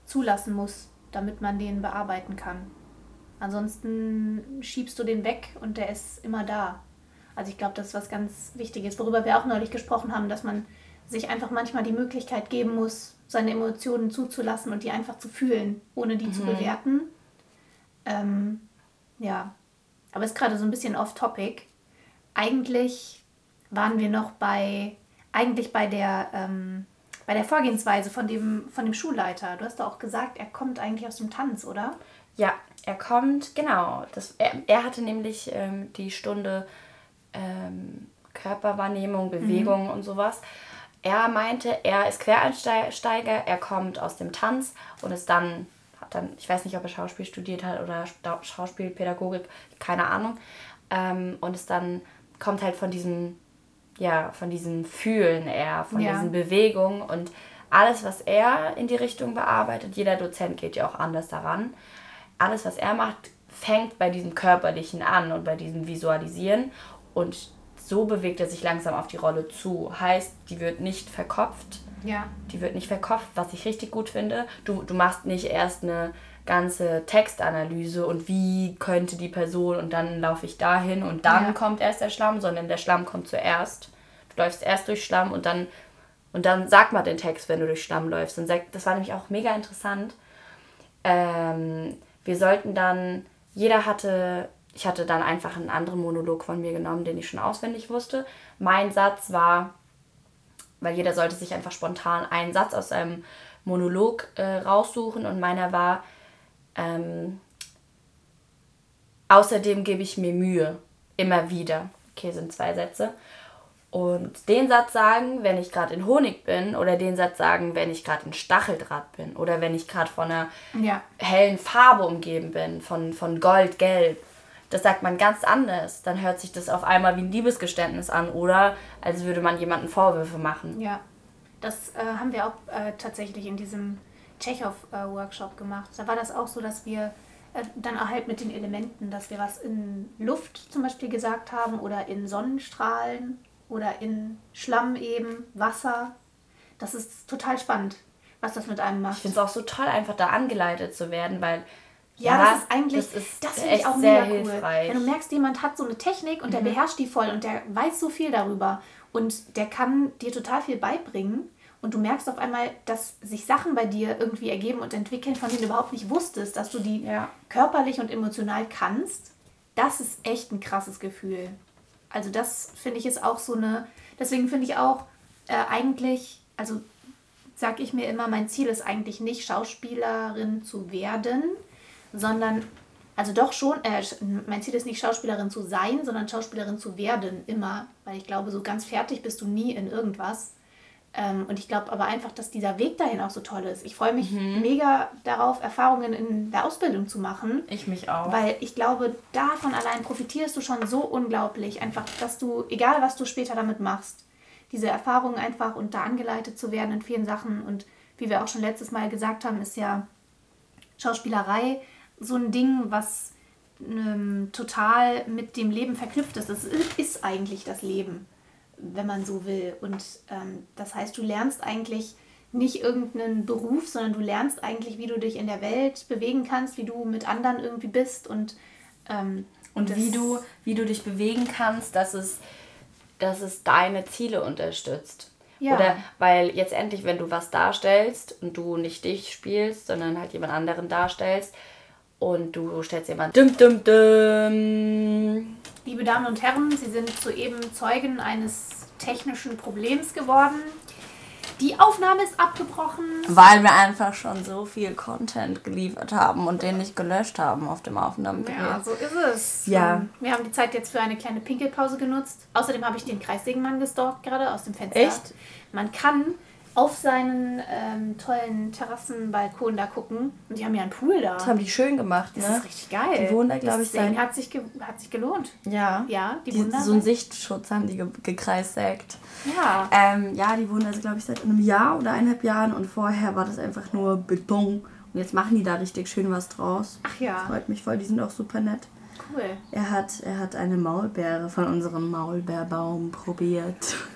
Speaker 2: zulassen muss, damit man den bearbeiten kann. Ansonsten schiebst du den weg und der ist immer da. Also ich glaube, das ist was ganz Wichtiges, worüber wir auch neulich gesprochen haben, dass man sich einfach manchmal die Möglichkeit geben muss, seine Emotionen zuzulassen und die einfach zu fühlen, ohne die mhm. zu bewerten. Ähm, ja, aber ist gerade so ein bisschen off-topic. Eigentlich waren wir noch bei, eigentlich bei der, ähm, bei der Vorgehensweise von dem, von dem Schulleiter. Du hast doch auch gesagt, er kommt eigentlich aus dem Tanz, oder?
Speaker 1: Ja, er kommt, genau. Das, er, er hatte nämlich ähm, die Stunde ähm, Körperwahrnehmung, Bewegung mhm. und sowas. Er meinte, er ist Quereinsteiger, er kommt aus dem Tanz und ist dann dann, ich weiß nicht, ob er Schauspiel studiert hat oder Schauspielpädagogik, keine Ahnung. Ähm, und es dann kommt halt von diesem, ja, von diesem Fühlen eher, von ja. diesen Bewegungen und alles, was er in die Richtung bearbeitet, jeder Dozent geht ja auch anders daran. Alles, was er macht, fängt bei diesem Körperlichen an und bei diesem Visualisieren und so bewegt er sich langsam auf die Rolle zu. Heißt, die wird nicht verkopft, ja. Die wird nicht verkauft, was ich richtig gut finde. Du, du machst nicht erst eine ganze Textanalyse und wie könnte die Person und dann laufe ich dahin und dann ja. kommt erst der Schlamm, sondern der Schlamm kommt zuerst. Du läufst erst durch Schlamm und dann und dann sag mal den Text, wenn du durch Schlamm läufst. Und sag, das war nämlich auch mega interessant. Ähm, wir sollten dann, jeder hatte, ich hatte dann einfach einen anderen Monolog von mir genommen, den ich schon auswendig wusste. Mein Satz war, weil jeder sollte sich einfach spontan einen Satz aus seinem Monolog äh, raussuchen und meiner war, ähm, Außerdem gebe ich mir Mühe. Immer wieder. Okay, sind zwei Sätze. Und den Satz sagen, wenn ich gerade in Honig bin, oder den Satz sagen, wenn ich gerade in Stacheldraht bin, oder wenn ich gerade von einer
Speaker 2: Ja.
Speaker 1: hellen Farbe umgeben bin, von, von Gold, Gelb. Das sagt man ganz anders. Dann hört sich das auf einmal wie ein Liebesgeständnis an oder als würde man jemanden Vorwürfe machen.
Speaker 2: Ja, das äh, haben wir auch äh, tatsächlich in diesem Tschechow-Workshop gemacht. Da war das auch so, dass wir äh, dann halt mit den Elementen, dass wir was in Luft zum Beispiel gesagt haben oder in Sonnenstrahlen oder in Schlamm eben, Wasser. Das ist total spannend, was das mit einem
Speaker 1: Ich
Speaker 2: macht.
Speaker 1: finde es auch so toll, einfach da angeleitet zu werden, weil
Speaker 2: Ja, das ist eigentlich,
Speaker 1: das ist
Speaker 2: das finde ich auch
Speaker 1: sehr
Speaker 2: mega cool.
Speaker 1: hilfreich. Mhm.
Speaker 2: Wenn du merkst, jemand hat so eine Technik und der beherrscht die voll und der weiß so viel darüber und der kann dir total viel beibringen und du merkst auf einmal, dass sich Sachen bei dir irgendwie ergeben und entwickeln, von denen du überhaupt nicht wusstest, dass du die
Speaker 1: Ja.
Speaker 2: körperlich und emotional kannst. Das ist echt ein krasses Gefühl. Also das finde ich ist auch so eine, deswegen finde ich auch äh, eigentlich, also sag ich mir immer, mein Ziel ist eigentlich nicht Schauspielerin zu werden, sondern, also doch schon, äh, mein Ziel ist nicht Schauspielerin zu sein, sondern Schauspielerin zu werden, immer. Weil ich glaube, so ganz fertig bist du nie in irgendwas. Ähm, und ich glaube aber einfach, dass dieser Weg dahin auch so toll ist. Ich freue mich mega darauf, Erfahrungen in der Ausbildung zu machen.
Speaker 1: ich mich auch.
Speaker 2: Weil ich glaube, davon allein profitierst du schon so unglaublich. Einfach, dass du, egal was du später damit machst, diese Erfahrungen einfach und da angeleitet zu werden in vielen Sachen. Und wie wir auch schon letztes Mal gesagt haben, ist ja Schauspielerei so ein Ding, was ähm, total mit dem Leben verknüpft ist. Das ist, eigentlich das Leben, wenn man so will. Und ähm, das heißt, du lernst eigentlich nicht irgendeinen Beruf, sondern du lernst eigentlich, wie du dich in der Welt bewegen kannst, wie du mit anderen irgendwie bist und ähm,
Speaker 1: Und wie du, wie du dich bewegen kannst, dass es, dass es deine Ziele unterstützt.
Speaker 2: Ja.
Speaker 1: Oder weil jetzt endlich, wenn du was darstellst und du nicht dich spielst, sondern halt jemand anderen darstellst und du stellst jemand dum dum dum.
Speaker 2: Liebe Damen und Herren, Sie sind soeben Zeugen eines technischen Problems geworden. Die Aufnahme ist abgebrochen.
Speaker 1: Weil wir einfach schon so viel Content geliefert haben und den nicht gelöscht haben auf dem Aufnahmegerät.
Speaker 2: Ja, so ist es.
Speaker 1: Ja.
Speaker 2: Ähm, Wir haben die Zeit jetzt für eine kleine Pinkelpause genutzt. Außerdem habe ich den Kreissägenmann gestalkt gerade aus dem Fenster.
Speaker 1: Echt?
Speaker 2: Man kann auf seinen ähm, tollen Terrassenbalkon da gucken. Und die haben ja einen Pool da.
Speaker 1: Das haben die schön gemacht,
Speaker 2: Das
Speaker 1: ne?
Speaker 2: ist richtig geil.
Speaker 1: Die wohnen da, glaub ich, seit-
Speaker 2: hat sich, hat sich gelohnt.
Speaker 1: Ja.
Speaker 2: Ja, die,
Speaker 1: Die,
Speaker 2: wohnen da
Speaker 1: so einen Sichtschutz haben die ge gekreissägt.
Speaker 2: Ja.
Speaker 1: Ähm, ja, die wohnen also, glaube ich, seit einem Jahr oder eineinhalb Jahren und vorher war das einfach nur Beton. Und jetzt machen die da richtig schön was draus.
Speaker 2: Ach ja.
Speaker 1: Freut mich voll, die sind auch super nett.
Speaker 2: Cool.
Speaker 1: Er hat, er hat eine Maulbeere von unserem Maulbeerbaum probiert.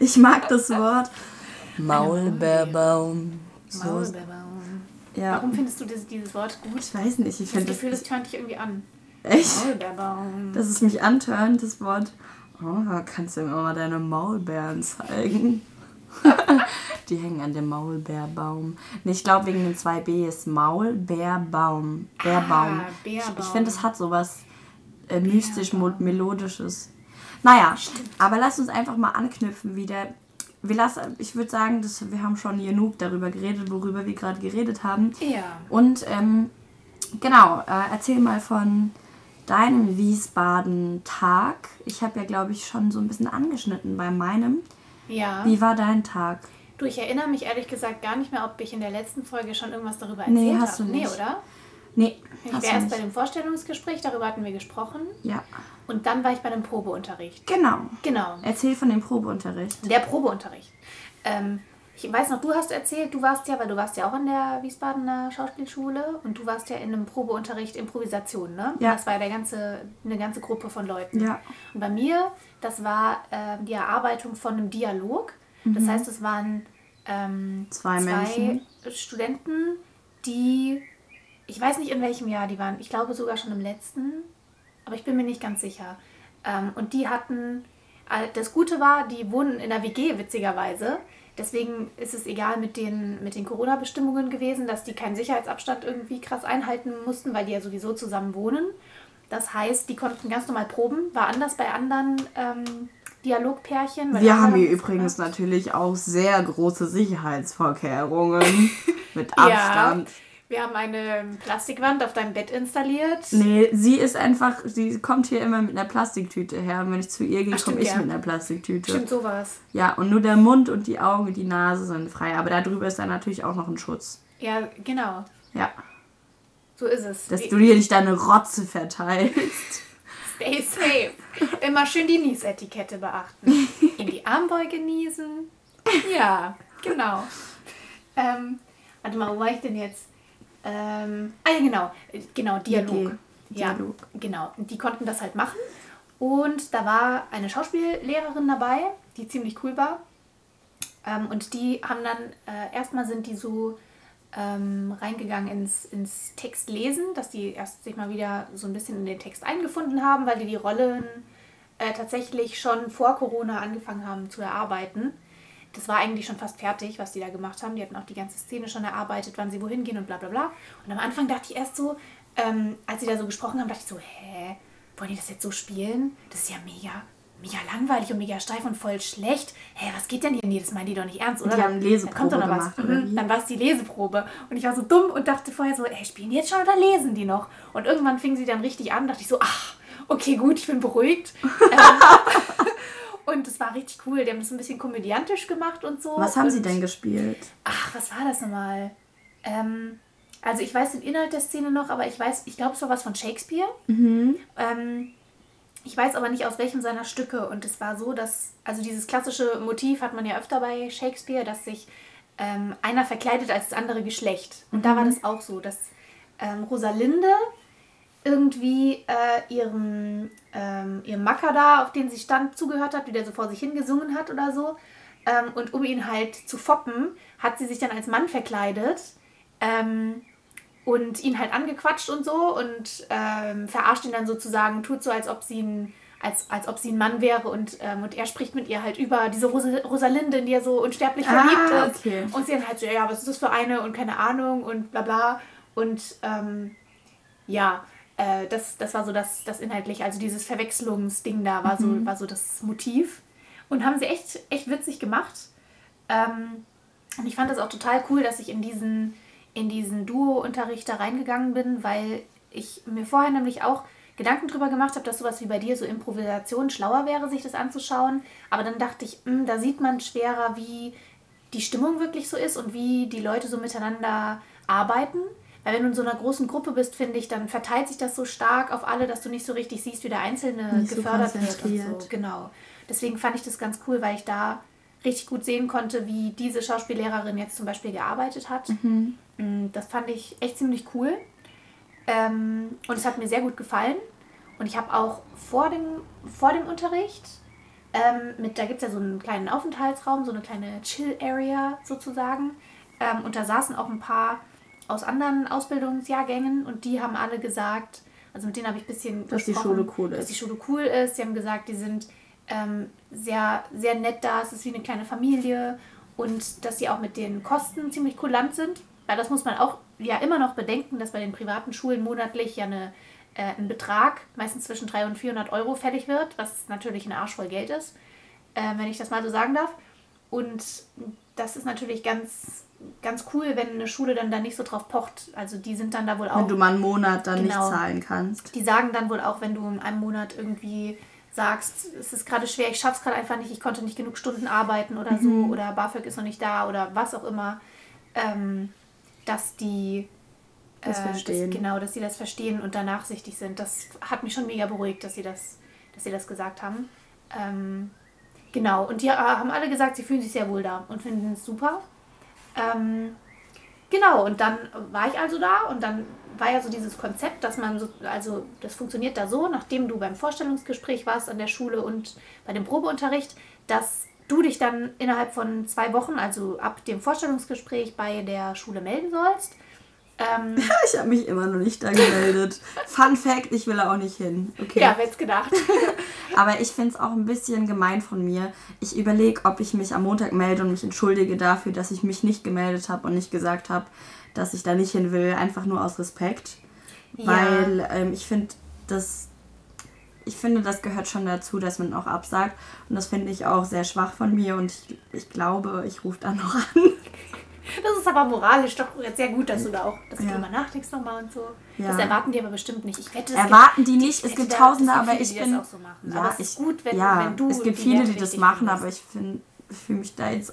Speaker 1: Ich mag das Wort. Maulbeerbaum.
Speaker 2: Maulbeerbaum.
Speaker 1: ja.
Speaker 2: Warum findest du dieses, dieses Wort gut?
Speaker 1: Ich weiß nicht, ich
Speaker 2: Das
Speaker 1: finde
Speaker 2: Gefühl, das tönt dich irgendwie an.
Speaker 1: echt,
Speaker 2: Maulbeerbaum.
Speaker 1: dass es mich antörnt, das Wort. Oh, kannst du mir mal deine Maulbeeren zeigen? Die hängen an dem Maulbeerbaum. Nee, ich glaube wegen den zwei Bs. Maulbeerbaum. Bärbaum.
Speaker 2: Ah,
Speaker 1: Ich,
Speaker 2: Bärbaum.
Speaker 1: ich finde, es hat sowas äh, mystisch, mo- melodisches. Naja, aber lass uns einfach mal anknüpfen wieder. Wir lassen, ich würde sagen, dass wir haben schon genug darüber geredet, worüber wir gerade geredet haben.
Speaker 2: Ja.
Speaker 1: Und ähm, genau, äh, erzähl mal von deinem Wiesbaden-Tag. Ich habe ja, glaube ich, schon so ein bisschen angeschnitten bei meinem.
Speaker 2: Ja.
Speaker 1: Wie war dein Tag?
Speaker 2: Du, ich erinnere mich ehrlich gesagt gar nicht mehr, ob ich in der letzten Folge schon irgendwas darüber
Speaker 1: Nee,
Speaker 2: erzählt
Speaker 1: hast
Speaker 2: habe.
Speaker 1: du
Speaker 2: Nee,
Speaker 1: nicht.
Speaker 2: oder?
Speaker 1: Nee,
Speaker 2: Ich war erst bei
Speaker 1: nicht.
Speaker 2: dem Vorstellungsgespräch, darüber hatten wir gesprochen.
Speaker 1: Ja,
Speaker 2: Und dann war ich bei dem Probeunterricht.
Speaker 1: genau.
Speaker 2: Genau.
Speaker 1: Erzähl von dem Probeunterricht.
Speaker 2: Der Probeunterricht. Ähm, ich weiß noch, du hast erzählt, du warst ja, weil du warst ja auch an der Wiesbadener Schauspielschule und du warst ja in einem Probeunterricht Improvisation, ne?
Speaker 1: Ja.
Speaker 2: Das war ja der ganze, eine ganze Gruppe von Leuten.
Speaker 1: Ja.
Speaker 2: Und bei mir, das war ähm, die Erarbeitung von einem Dialog. Das heißt, es waren ähm,
Speaker 1: Mhm. Zwei Menschen.
Speaker 2: Studenten, die, ich weiß nicht in welchem Jahr die waren, ich glaube sogar schon im letzten, aber ich bin mir nicht ganz sicher. Ähm, und die hatten, äh, das Gute war, die wohnen in der WG, witzigerweise. Deswegen ist es egal mit den, mit den Corona-Bestimmungen gewesen, dass die keinen Sicherheitsabstand irgendwie krass einhalten mussten, weil die ja sowieso zusammen wohnen. Das heißt, die konnten ganz normal proben, war anders bei anderen ähm, Dialogpärchen.
Speaker 1: Wir haben hier übrigens
Speaker 2: gemacht.
Speaker 1: natürlich auch sehr große Sicherheitsvorkehrungen mit Abstand.
Speaker 2: Ja, Wir haben eine Plastikwand auf deinem Bett installiert.
Speaker 1: Nee, sie ist einfach, sie kommt hier immer mit einer Plastiktüte her. Und wenn ich zu ihr gehe, komme ich ja. mit einer Plastiktüte.
Speaker 2: Stimmt sowas.
Speaker 1: Ja, und nur der Mund und die Augen und die Nase sind frei. Aber darüber ist dann natürlich auch noch ein Schutz.
Speaker 2: Ja, genau.
Speaker 1: Ja.
Speaker 2: So ist es.
Speaker 1: Dass Wie du hier nicht deine Rotze verteilst.
Speaker 2: Stay safe. Immer schön die Niesetikette beachten. In die Armbeuge niesen. Ja, genau. Ähm, warte mal, wo war ich denn jetzt? Ähm, ah ja, genau. Genau, Dialog. Ja, Dialog. genau. Die konnten das halt machen. Und da war eine Schauspiellehrerin dabei, die ziemlich cool war. Ähm, und die haben dann, äh, erstmal sind die so ähm, reingegangen ins, ins Textlesen, dass die erst sich mal wieder so ein bisschen in den Text eingefunden haben, weil die die Rollen äh, tatsächlich schon vor Corona angefangen haben zu erarbeiten. Das war eigentlich schon fast fertig, was die da gemacht haben. Die hatten auch die ganze Szene schon erarbeitet, wann sie wohin gehen und bla bla bla. Und am Anfang dachte ich erst so, ähm, als sie da so gesprochen haben, dachte ich so, hä, wollen die das jetzt so spielen? Das ist ja mega mega langweilig und mega steif und voll schlecht. Hä, was geht denn hier? Nee, das meinen die doch nicht ernst, oder? Die haben Leseprobe kommt doch noch was. Mhm. Dann war es die Leseprobe. Und ich war so dumm und dachte vorher so, hey, spielen die jetzt schon oder lesen die noch? Und irgendwann fing sie dann richtig an, dachte ich so, ach, okay, gut, ich bin beruhigt. Ähm, und es war richtig cool. Die haben das ein bisschen komödiantisch gemacht und so.
Speaker 1: Was haben und, sie denn gespielt?
Speaker 2: Ach, was war das nochmal? Ähm, also ich weiß den Inhalt der Szene noch, aber ich weiß, ich glaube, es war was von Shakespeare. Mhm. Ähm, ich weiß aber nicht aus welchem seiner Stücke. Und es war so, dass, also dieses klassische Motiv hat man ja öfter bei Shakespeare, dass sich ähm, einer verkleidet als das andere Geschlecht. Und mhm. da war mhm. das auch so, dass ähm, Rosalinde irgendwie äh, ihrem, ähm, ihrem Macker da, auf den sie stand, zugehört hat, wie der so vor sich hingesungen hat oder so. Ähm, und um ihn halt zu foppen, hat sie sich dann als Mann verkleidet. Ähm, und ihn halt angequatscht und so und ähm, verarscht ihn dann sozusagen, tut so, als ob sie ein, als, als ob sie ein Mann wäre und, ähm, und er spricht mit ihr halt über diese Ros Rosalinde, in die er so unsterblich ah, verliebt ist. Okay. Und sie dann halt so, ja, was ist das für eine und keine Ahnung und bla bla. Und ähm, ja, äh, das, das war so das, das inhaltlich, also dieses Verwechslungsding da war, mhm. so, war so das Motiv. Und haben sie echt, echt witzig gemacht. Ähm, und ich fand das auch total cool, dass ich in diesen in diesen Duo-Unterricht da reingegangen bin, weil ich mir vorher nämlich auch Gedanken drüber gemacht habe, dass sowas wie bei dir so Improvisation schlauer wäre, sich das anzuschauen. Aber dann dachte ich, mh, hm, da sieht man schwerer, wie die Stimmung wirklich so ist und wie die Leute so miteinander arbeiten. Weil wenn du in so einer großen Gruppe bist, finde ich, dann verteilt sich das so stark auf alle, dass du nicht so richtig siehst, wie der Einzelne nicht gefördert so wird und so. Genau. Deswegen fand ich das ganz cool, weil ich da richtig gut sehen konnte, wie diese Schauspiellehrerin jetzt zum Beispiel gearbeitet hat. Mhm. Mm, das fand ich echt ziemlich cool. Ähm, und es hat mir sehr gut gefallen. Und ich habe auch vor dem, vor dem Unterricht, ähm, mit, da gibt es ja so einen kleinen Aufenthaltsraum, so eine kleine Chill-Area sozusagen. Ähm, und da saßen auch ein paar aus anderen Ausbildungsjahrgängen und die haben alle gesagt, also mit denen habe ich ein bisschen dass die Schule cool ist. Dass die Schule cool ist. Sie haben gesagt, die sind ähm, sehr, sehr nett da, es ist wie eine kleine Familie und dass sie auch mit den Kosten ziemlich kulant sind. Weil das muss man auch ja immer noch bedenken, dass bei den privaten Schulen monatlich ja eine, äh, ein Betrag, meistens zwischen 300 und 400 Euro fällig wird, was natürlich ein Arsch voll Geld ist, äh, wenn ich das mal so sagen darf. Und das ist natürlich ganz, ganz cool, wenn eine Schule dann da nicht so drauf pocht. Also die sind dann da wohl auch.
Speaker 1: Wenn du mal einen Monat dann genau, nicht zahlen kannst.
Speaker 2: Die sagen dann wohl auch, wenn du in einem Monat irgendwie sagst, es ist gerade schwer, ich schaff's gerade einfach nicht, ich konnte nicht genug Stunden arbeiten oder mhm. so, oder BAföG ist noch nicht da oder was auch immer, ähm, dass die das äh, verstehen. Das, genau, dass sie das verstehen und da nachsichtig sind. Das hat mich schon mega beruhigt, dass sie das, dass sie das gesagt haben. Ähm, genau, und die haben alle gesagt, sie fühlen sich sehr wohl da und finden es super. Ähm, genau, und dann war ich also da und dann war ja so dieses Konzept, dass man so, also das funktioniert da so, nachdem du beim Vorstellungsgespräch warst an der Schule und bei dem Probeunterricht, dass du dich dann innerhalb von zwei Wochen, also ab dem Vorstellungsgespräch bei der Schule melden sollst.
Speaker 1: Ähm, ich habe mich immer noch nicht da gemeldet. Fun Fact, ich will da auch nicht hin.
Speaker 2: Okay. Ja, wer gedacht.
Speaker 1: Aber ich finde es auch ein bisschen gemein von mir. Ich überlege, ob ich mich am Montag melde und mich entschuldige dafür, dass ich mich nicht gemeldet habe und nicht gesagt habe, dass ich da nicht hin will, einfach nur aus Respekt. Ja. Weil ähm, ich finde, das ich finde, das gehört schon dazu, dass man auch absagt. Und das finde ich auch sehr schwach von mir. Und ich, ich glaube, ich rufe da noch an.
Speaker 2: Das ist aber moralisch doch sehr gut, dass du da auch, dass du
Speaker 1: Ja.
Speaker 2: drüber nachdenkst nochmal und so.
Speaker 1: Ja.
Speaker 2: Das erwarten die aber bestimmt nicht. Ich wette, es
Speaker 1: Erwarten
Speaker 2: gibt,
Speaker 1: die nicht, es gibt Tausende, aber ich bin.
Speaker 2: Das auch so machen.
Speaker 1: Ja,
Speaker 2: aber es
Speaker 1: ich,
Speaker 2: ist gut, wenn,
Speaker 1: ja,
Speaker 2: wenn du.
Speaker 1: Es gibt viele, die das machen, aber ich finde, fühle mich da jetzt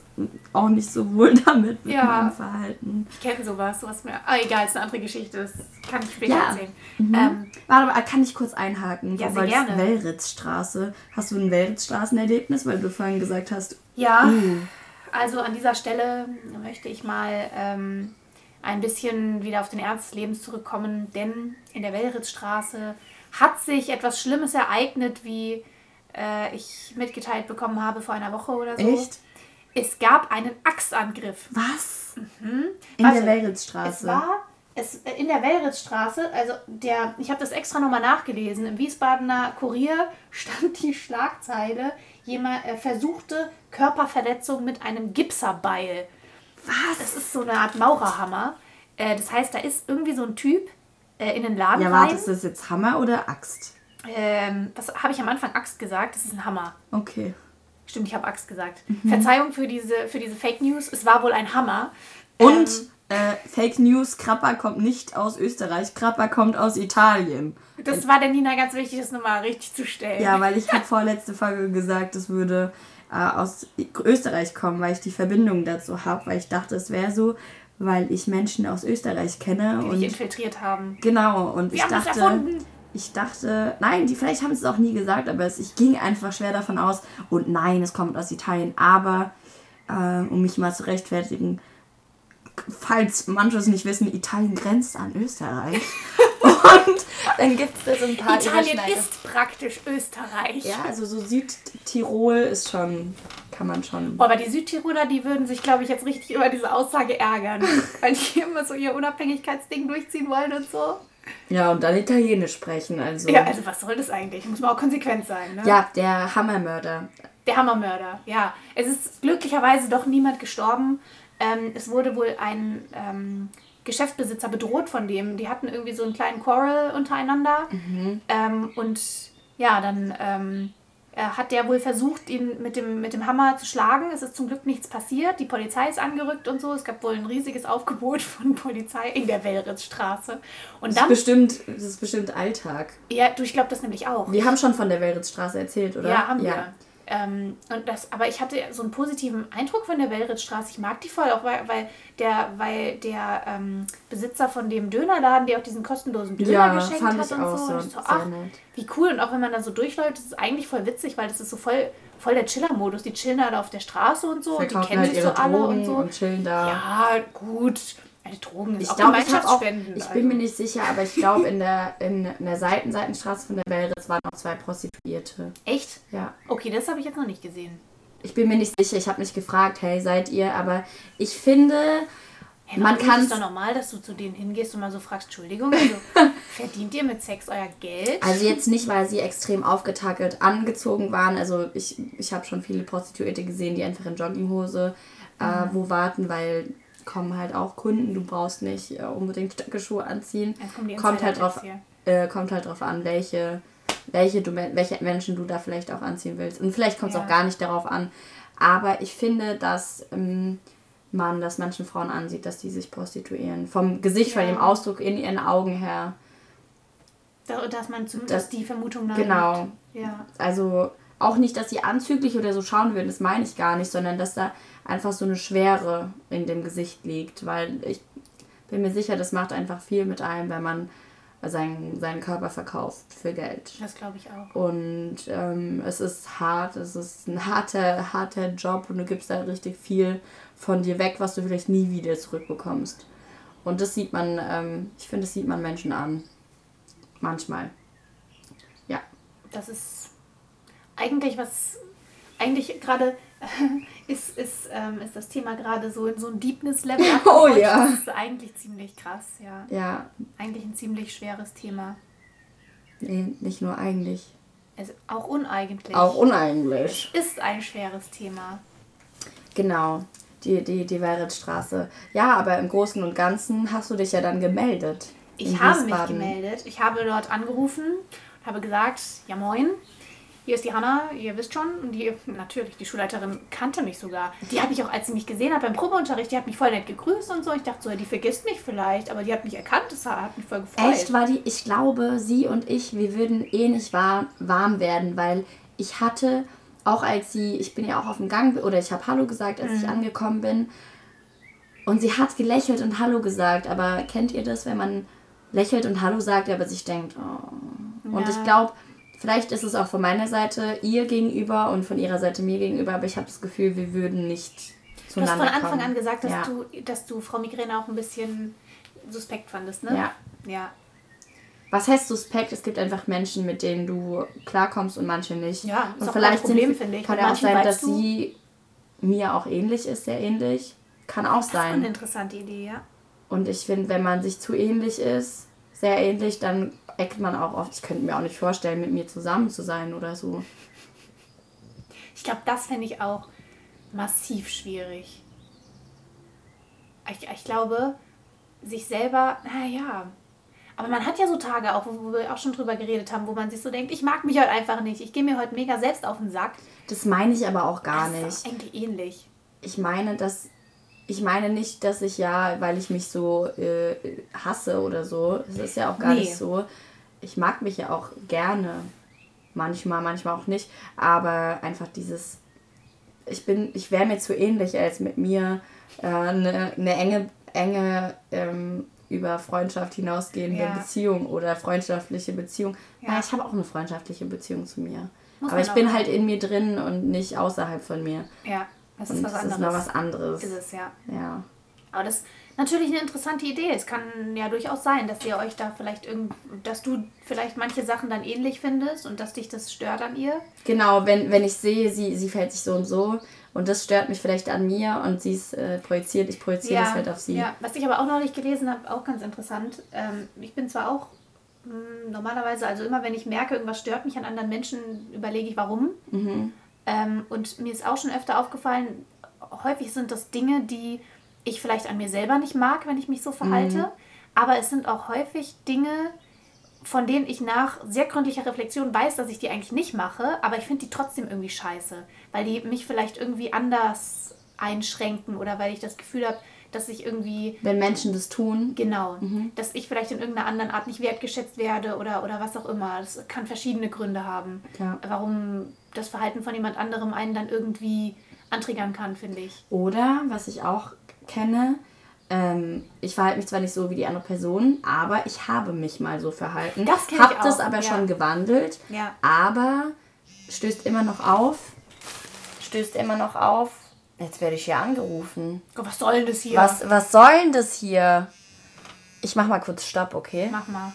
Speaker 1: auch nicht so wohl damit mit
Speaker 2: Ja.
Speaker 1: meinem Verhalten.
Speaker 2: Ich kenne sowas, sowas mir. Ah, egal, ist eine andere Geschichte. Das kann ich später
Speaker 1: Ja.
Speaker 2: erzählen.
Speaker 1: Mhm.
Speaker 2: Ähm,
Speaker 1: Warte mal, kann ich kurz einhaken?
Speaker 2: Ja, sehr gerne.
Speaker 1: Wellritzstraße. Hast du ein Wellritzstraßenerlebnis, weil du vorhin gesagt hast,
Speaker 2: ja,
Speaker 1: uh,
Speaker 2: also an dieser Stelle möchte ich mal ähm, ein bisschen wieder auf den Ernst des Lebens zurückkommen, denn in der Wellritzstraße hat sich etwas Schlimmes ereignet, wie äh, ich mitgeteilt bekommen habe vor einer Woche oder so.
Speaker 1: echt?
Speaker 2: Es gab einen Axtangriff.
Speaker 1: Was?
Speaker 2: Mhm.
Speaker 1: In
Speaker 2: Also,
Speaker 1: der Wellritzstraße.
Speaker 2: Es war es, äh, in der Wellritzstraße, also der, ich habe das extra nochmal nachgelesen, im Wiesbadener Kurier stand die Schlagzeile, jemand äh, versuchte Körperverletzung mit einem Gipserbeil.
Speaker 1: Was?
Speaker 2: Das ist so eine Art Maurerhammer. Äh, das heißt, da ist irgendwie so ein Typ äh, in den Laden
Speaker 1: Ja,
Speaker 2: rein.
Speaker 1: warte, ist das jetzt Hammer oder Axt?
Speaker 2: Ähm, was habe ich am Anfang Axt gesagt? Das ist ein Hammer.
Speaker 1: Okay.
Speaker 2: Stimmt, ich habe Axt gesagt.
Speaker 1: Mhm.
Speaker 2: Verzeihung für diese, für diese Fake News. Es war wohl ein Hammer.
Speaker 1: Und
Speaker 2: Ähm,
Speaker 1: äh, Fake News, Krapper kommt nicht aus Österreich, Krapper kommt aus Italien.
Speaker 2: das war der Nina ganz wichtig, das nochmal richtig zu stellen.
Speaker 1: Ja, weil ich habe vorletzte Folge gesagt, es würde äh, aus Österreich kommen, weil ich die Verbindung dazu habe, weil ich dachte, es wäre so, weil ich Menschen aus Österreich kenne
Speaker 2: die
Speaker 1: und
Speaker 2: infiltriert haben.
Speaker 1: genau und ich
Speaker 2: Wir haben das
Speaker 1: dachte, ich dachte, nein, die vielleicht haben es auch nie gesagt, aber es, ich ging einfach schwer davon aus und nein, es kommt aus Italien, aber äh, um mich mal zu rechtfertigen, falls manche es nicht wissen, Italien grenzt an Österreich. und dann gibt es da so ein paar
Speaker 2: Italien ist praktisch Österreich.
Speaker 1: Ja, also so Südtirol ist schon, kann man schon.
Speaker 2: Boah, aber die Südtiroler, die würden sich, glaube ich, jetzt richtig über diese Aussage ärgern. weil die immer so ihr Unabhängigkeitsding durchziehen wollen und so.
Speaker 1: Ja, und dann Italienisch sprechen, also.
Speaker 2: Ja, also was soll das eigentlich? Muss man auch konsequent sein, ne?
Speaker 1: Ja, der Hammermörder.
Speaker 2: Der Hammermörder, ja. Es ist glücklicherweise doch niemand gestorben. Ähm, es wurde wohl ein ähm, Geschäftsbesitzer bedroht von dem. Die hatten irgendwie so einen kleinen Quarrel untereinander. Ähm, und ja, dann ähm, äh, hat der wohl versucht, ihn mit dem, mit dem Hammer zu schlagen. Es ist zum Glück nichts passiert. Die Polizei ist angerückt und so. Es gab wohl ein riesiges Aufgebot von Polizei in der Wellritzstraße. Und
Speaker 1: Das ist
Speaker 2: dann,
Speaker 1: bestimmt, das ist bestimmt Alltag.
Speaker 2: ja, du, ich glaube das nämlich auch.
Speaker 1: Wir haben schon von der Wellritzstraße erzählt, oder?
Speaker 2: Ja, haben wir. Ähm, und das, aber ich hatte so einen positiven Eindruck von der Wellritzstraße. Ich mag die voll, auch weil, weil der, weil der ähm, Besitzer von dem Dönerladen, der auch diesen kostenlosen Döner
Speaker 1: Ja,
Speaker 2: geschenkt hat und so.
Speaker 1: so
Speaker 2: Und ich so ach, wie cool. Und auch wenn man da so durchläuft, das ist eigentlich voll witzig, weil das ist so voll, voll der Chiller-Modus. Die chillen halt auf der Straße und so. Und die kennen
Speaker 1: halt
Speaker 2: sich so alle und so.
Speaker 1: und chillen da.
Speaker 2: Ja, gut. Die Drogen ist
Speaker 1: Ich
Speaker 2: auch
Speaker 1: glaube, ich auch,
Speaker 2: Gemeinschaftsspenden.
Speaker 1: ich bin mir nicht sicher, aber ich glaube, in der, in der Seiten, Seitenstraße von der Wellritz waren noch zwei Prostituierte.
Speaker 2: Echt?
Speaker 1: Ja.
Speaker 2: Okay, das habe ich jetzt noch nicht gesehen.
Speaker 1: Ich bin mir nicht sicher, ich habe nicht gefragt, hey, seid ihr, aber ich finde,
Speaker 2: Hey,
Speaker 1: Man
Speaker 2: kann es doch normal, dass du zu denen hingehst und mal so fragst, Entschuldigung, also, verdient ihr mit Sex euer Geld?
Speaker 1: Also jetzt nicht, weil sie extrem aufgetackelt angezogen waren. Also ich, ich habe schon viele Prostituierte gesehen, die einfach in Jogginghose äh,
Speaker 2: Mhm.
Speaker 1: wo warten, weil kommen halt auch Kunden. Du brauchst nicht äh, unbedingt Stöckelschuhe anziehen. Kommt halt drauf, äh, kommt halt drauf an, welche, welche, du, welche Menschen du da vielleicht auch anziehen willst. Und vielleicht kommt es
Speaker 2: Ja.
Speaker 1: auch gar nicht darauf an. Aber ich finde, dass ähm, man das manchen Frauen ansieht, dass die sich prostituieren. Vom Gesicht, von
Speaker 2: Ja.
Speaker 1: dem Ausdruck in ihren Augen her.
Speaker 2: Da- Dass man zumindest
Speaker 1: Das-
Speaker 2: die Vermutung nahe
Speaker 1: Genau.
Speaker 2: liegt. Ja.
Speaker 1: also auch nicht, dass sie anzüglich oder so schauen würden, das meine ich gar nicht, sondern dass da einfach so eine Schwere in dem Gesicht liegt, weil ich bin mir sicher, das macht einfach viel mit einem, wenn man seinen, seinen Körper verkauft für Geld.
Speaker 2: Das glaube ich auch.
Speaker 1: Und ähm, es ist hart, es ist ein harter, harter Job und du gibst da richtig viel von dir weg, was du vielleicht nie wieder zurückbekommst. Und das sieht man, ähm, ich finde, das sieht man Menschen an. Manchmal. Ja.
Speaker 2: Das ist eigentlich was, eigentlich gerade ist, ist, ähm, ist das Thema gerade so in so ein Deepness-Level
Speaker 1: Oh ja.
Speaker 2: Das ist eigentlich ziemlich krass, ja.
Speaker 1: Ja,
Speaker 2: Eigentlich ein ziemlich schweres Thema.
Speaker 1: Nee, nicht nur eigentlich.
Speaker 2: Also auch uneigentlich.
Speaker 1: Auch uneigentlich.
Speaker 2: ist ein schweres Thema.
Speaker 1: Genau. Die, die, die Wellritzstraße. Ja, aber im Großen und Ganzen hast du dich ja dann gemeldet.
Speaker 2: Ich habe mich
Speaker 1: Wiesbaden.
Speaker 2: gemeldet. Ich habe dort angerufen und habe gesagt, ja moin, hier ist die Hanna, ihr wisst schon. Und die, natürlich, die Schulleiterin kannte mich sogar. Die hat mich auch, als sie mich gesehen hat beim Probeunterricht, die hat mich voll nett gegrüßt und so. Ich dachte so, die vergisst mich vielleicht, aber die hat mich erkannt, das hat mich voll gefreut.
Speaker 1: Echt war die, ich glaube, sie und ich, wir würden eh nicht warm, warm werden, weil ich hatte, auch als sie, ich bin ja auch auf dem Gang, oder ich habe Hallo gesagt, als mhm. ich angekommen bin. Und sie hat gelächelt und Hallo gesagt, aber kennt ihr das, wenn man lächelt und Hallo sagt, aber sich denkt, oh. Und ja. ich glaube, vielleicht ist es auch von meiner Seite ihr gegenüber und von ihrer Seite mir gegenüber, aber ich habe das Gefühl, wir würden nicht zueinander
Speaker 2: Du hast von Anfang kommen. an gesagt, dass, ja. du, dass du Frau Migräne auch ein bisschen suspekt fandest, ne?
Speaker 1: Ja.
Speaker 2: Ja.
Speaker 1: Was heißt suspekt? Es gibt einfach Menschen, mit denen du klarkommst und manche nicht.
Speaker 2: Ja,
Speaker 1: ist und
Speaker 2: auch vielleicht ein Problem, finde
Speaker 1: ich. Kann ja auch sein, dass du? sie mir auch ähnlich ist, sehr ähnlich. Kann auch sein. Das ist
Speaker 2: eine interessante Idee, ja.
Speaker 1: Und ich finde, wenn man sich zu ähnlich ist, sehr ähnlich, dann eckt man auch oft. Ich könnte mir auch nicht vorstellen, mit mir zusammen zu sein oder so.
Speaker 2: Ich glaube, das fände ich auch massiv schwierig. Ich, ich glaube, sich selber, naja. Aber man hat ja so Tage auch, wo wir auch schon drüber geredet haben, wo man sich so denkt, ich mag mich heute einfach nicht. Ich gehe mir heute mega selbst auf den Sack.
Speaker 1: Das meine ich aber auch gar
Speaker 2: das
Speaker 1: nicht.
Speaker 2: Ist eigentlich ähnlich.
Speaker 1: Ich meine, dass ich meine nicht, dass ich ja, weil ich mich so äh, hasse oder so. Das ist ja auch gar nee. nicht so. Ich mag mich ja auch gerne. Manchmal, manchmal auch nicht. Aber einfach dieses. Ich bin, ich wäre mir zu ähnlich, als mit mir eine äh, ne enge, enge ähm, über Freundschaft hinausgehende ja. Beziehung oder freundschaftliche Beziehung. Ja, ja ich habe auch eine freundschaftliche Beziehung zu mir. Muss Aber ich bin halt in mir drin und nicht außerhalb von mir.
Speaker 2: Ja.
Speaker 1: Das ist was das anderes. ist noch was anderes.
Speaker 2: Ist es, ja.
Speaker 1: Ja.
Speaker 2: Aber das ist natürlich eine interessante Idee. Es kann ja durchaus sein, dass ihr euch da vielleicht irgend, dass du vielleicht manche Sachen dann ähnlich findest und dass dich das stört an ihr.
Speaker 1: Genau, wenn, wenn ich sehe, sie, sie fällt sich so und so und das stört mich vielleicht an mir und sie ist äh, projiziert, ich projiziere
Speaker 2: ja,
Speaker 1: es halt auf sie.
Speaker 2: Ja, was ich aber auch noch nicht gelesen habe, auch ganz interessant. Ähm, ich bin zwar auch mh, hm, normalerweise, also immer wenn ich merke, irgendwas stört mich an anderen Menschen, überlege ich warum. Mhm. Ähm, und mir ist auch schon öfter aufgefallen, häufig sind das Dinge, die ich vielleicht an mir selber nicht mag, wenn ich mich so verhalte. Mhm. Aber es sind auch häufig Dinge, von denen ich nach sehr gründlicher Reflexion weiß, dass ich die eigentlich nicht mache, aber ich finde die trotzdem irgendwie scheiße, weil die mich vielleicht irgendwie anders einschränken oder weil ich das Gefühl habe, dass ich irgendwie.
Speaker 1: Wenn Menschen das tun.
Speaker 2: Genau. Mhm. Dass ich vielleicht in irgendeiner anderen Art nicht wertgeschätzt werde oder, oder was auch immer. Das kann verschiedene Gründe haben. Ja. Warum das Verhalten von jemand anderem einen dann irgendwie antriggern kann, finde ich.
Speaker 1: Oder, was ich auch kenne, ähm, ich verhalte mich zwar nicht so wie die andere Person, aber ich habe mich mal so verhalten. Das kenne ich auch. das aber ja. schon gewandelt,
Speaker 2: ja.
Speaker 1: aber stößt immer noch auf. Stößt immer noch auf. Jetzt werde ich hier angerufen.
Speaker 2: Was soll denn das hier?
Speaker 1: Was, was soll denn das hier? Ich mach mal kurz Stopp, okay?
Speaker 2: Mach mal.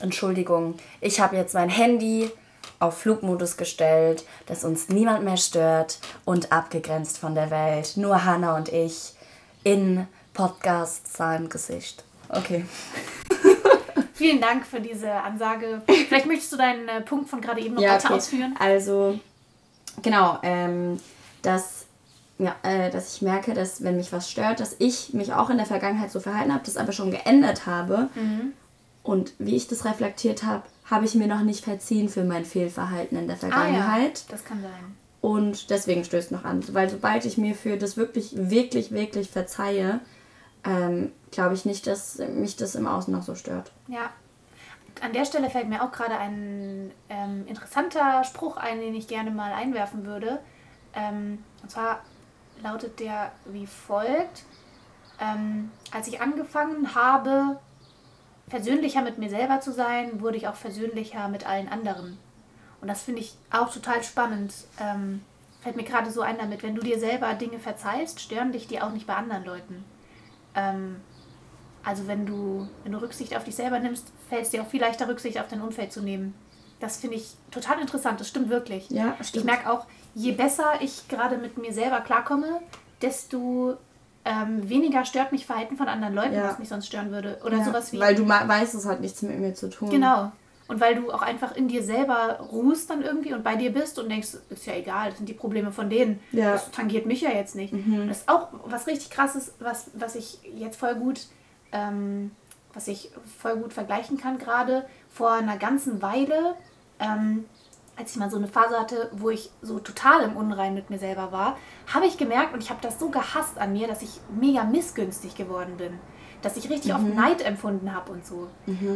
Speaker 1: Entschuldigung, ich habe jetzt mein Handy auf Flugmodus gestellt, dass uns niemand mehr stört und abgegrenzt von der Welt. Nur Hannah und ich in Podcast Gesicht. Okay.
Speaker 2: Vielen Dank für diese Ansage. Vielleicht möchtest du deinen äh, Punkt von gerade eben noch ja, weiter okay. ausführen.
Speaker 1: Also, genau, ähm, dass, ja, äh, dass ich merke, dass wenn mich was stört, dass ich mich auch in der Vergangenheit so verhalten habe, das aber schon geändert habe. Mhm. Und wie ich das reflektiert habe, habe ich mir noch nicht verziehen für mein Fehlverhalten in der Vergangenheit.
Speaker 2: Ah, ja. Das kann sein.
Speaker 1: Und deswegen stößt noch an. Weil sobald ich mir für das wirklich, wirklich, wirklich verzeihe, ähm, glaube ich nicht, dass mich das im Außen noch so stört.
Speaker 2: Ja. An der Stelle fällt mir auch gerade ein ähm, interessanter Spruch ein, den ich gerne mal einwerfen würde. Ähm, und zwar lautet der wie folgt. Ähm, als ich angefangen habe, versöhnlicher mit mir selber zu sein, wurde ich auch versöhnlicher mit allen anderen. Und das finde ich auch total spannend. Ähm, fällt mir gerade so ein damit, wenn du dir selber Dinge verzeihst, stören dich die auch nicht bei anderen Leuten. Ähm, also wenn du, wenn du Rücksicht auf dich selber nimmst, fällt es dir auch viel leichter, Rücksicht auf dein Umfeld zu nehmen. Das finde ich total interessant, das stimmt wirklich.
Speaker 1: Ja, stimmt.
Speaker 2: Ich merke auch, je besser ich gerade mit mir selber klarkomme, desto ähm, weniger stört mich Verhalten von anderen Leuten, ja. was mich sonst stören würde. Oder ja, sowas wie.
Speaker 1: Weil du weißt, es hat nichts mit mir zu tun.
Speaker 2: Genau. Und weil du auch einfach in dir selber ruhst dann irgendwie und bei dir bist und denkst, ist ja egal, das sind die Probleme von denen. Ja. Das tangiert mich ja jetzt nicht. Mhm. Das ist auch was richtig krasses, was, was ich jetzt voll gut ähm, was ich voll gut vergleichen kann gerade. Vor einer ganzen Weile, ähm, als ich mal so eine Phase hatte, wo ich so total im Unrein mit mir selber war, habe ich gemerkt und ich habe das so gehasst an mir, dass ich mega missgünstig geworden bin. Dass ich richtig oft Neid empfunden habe und so.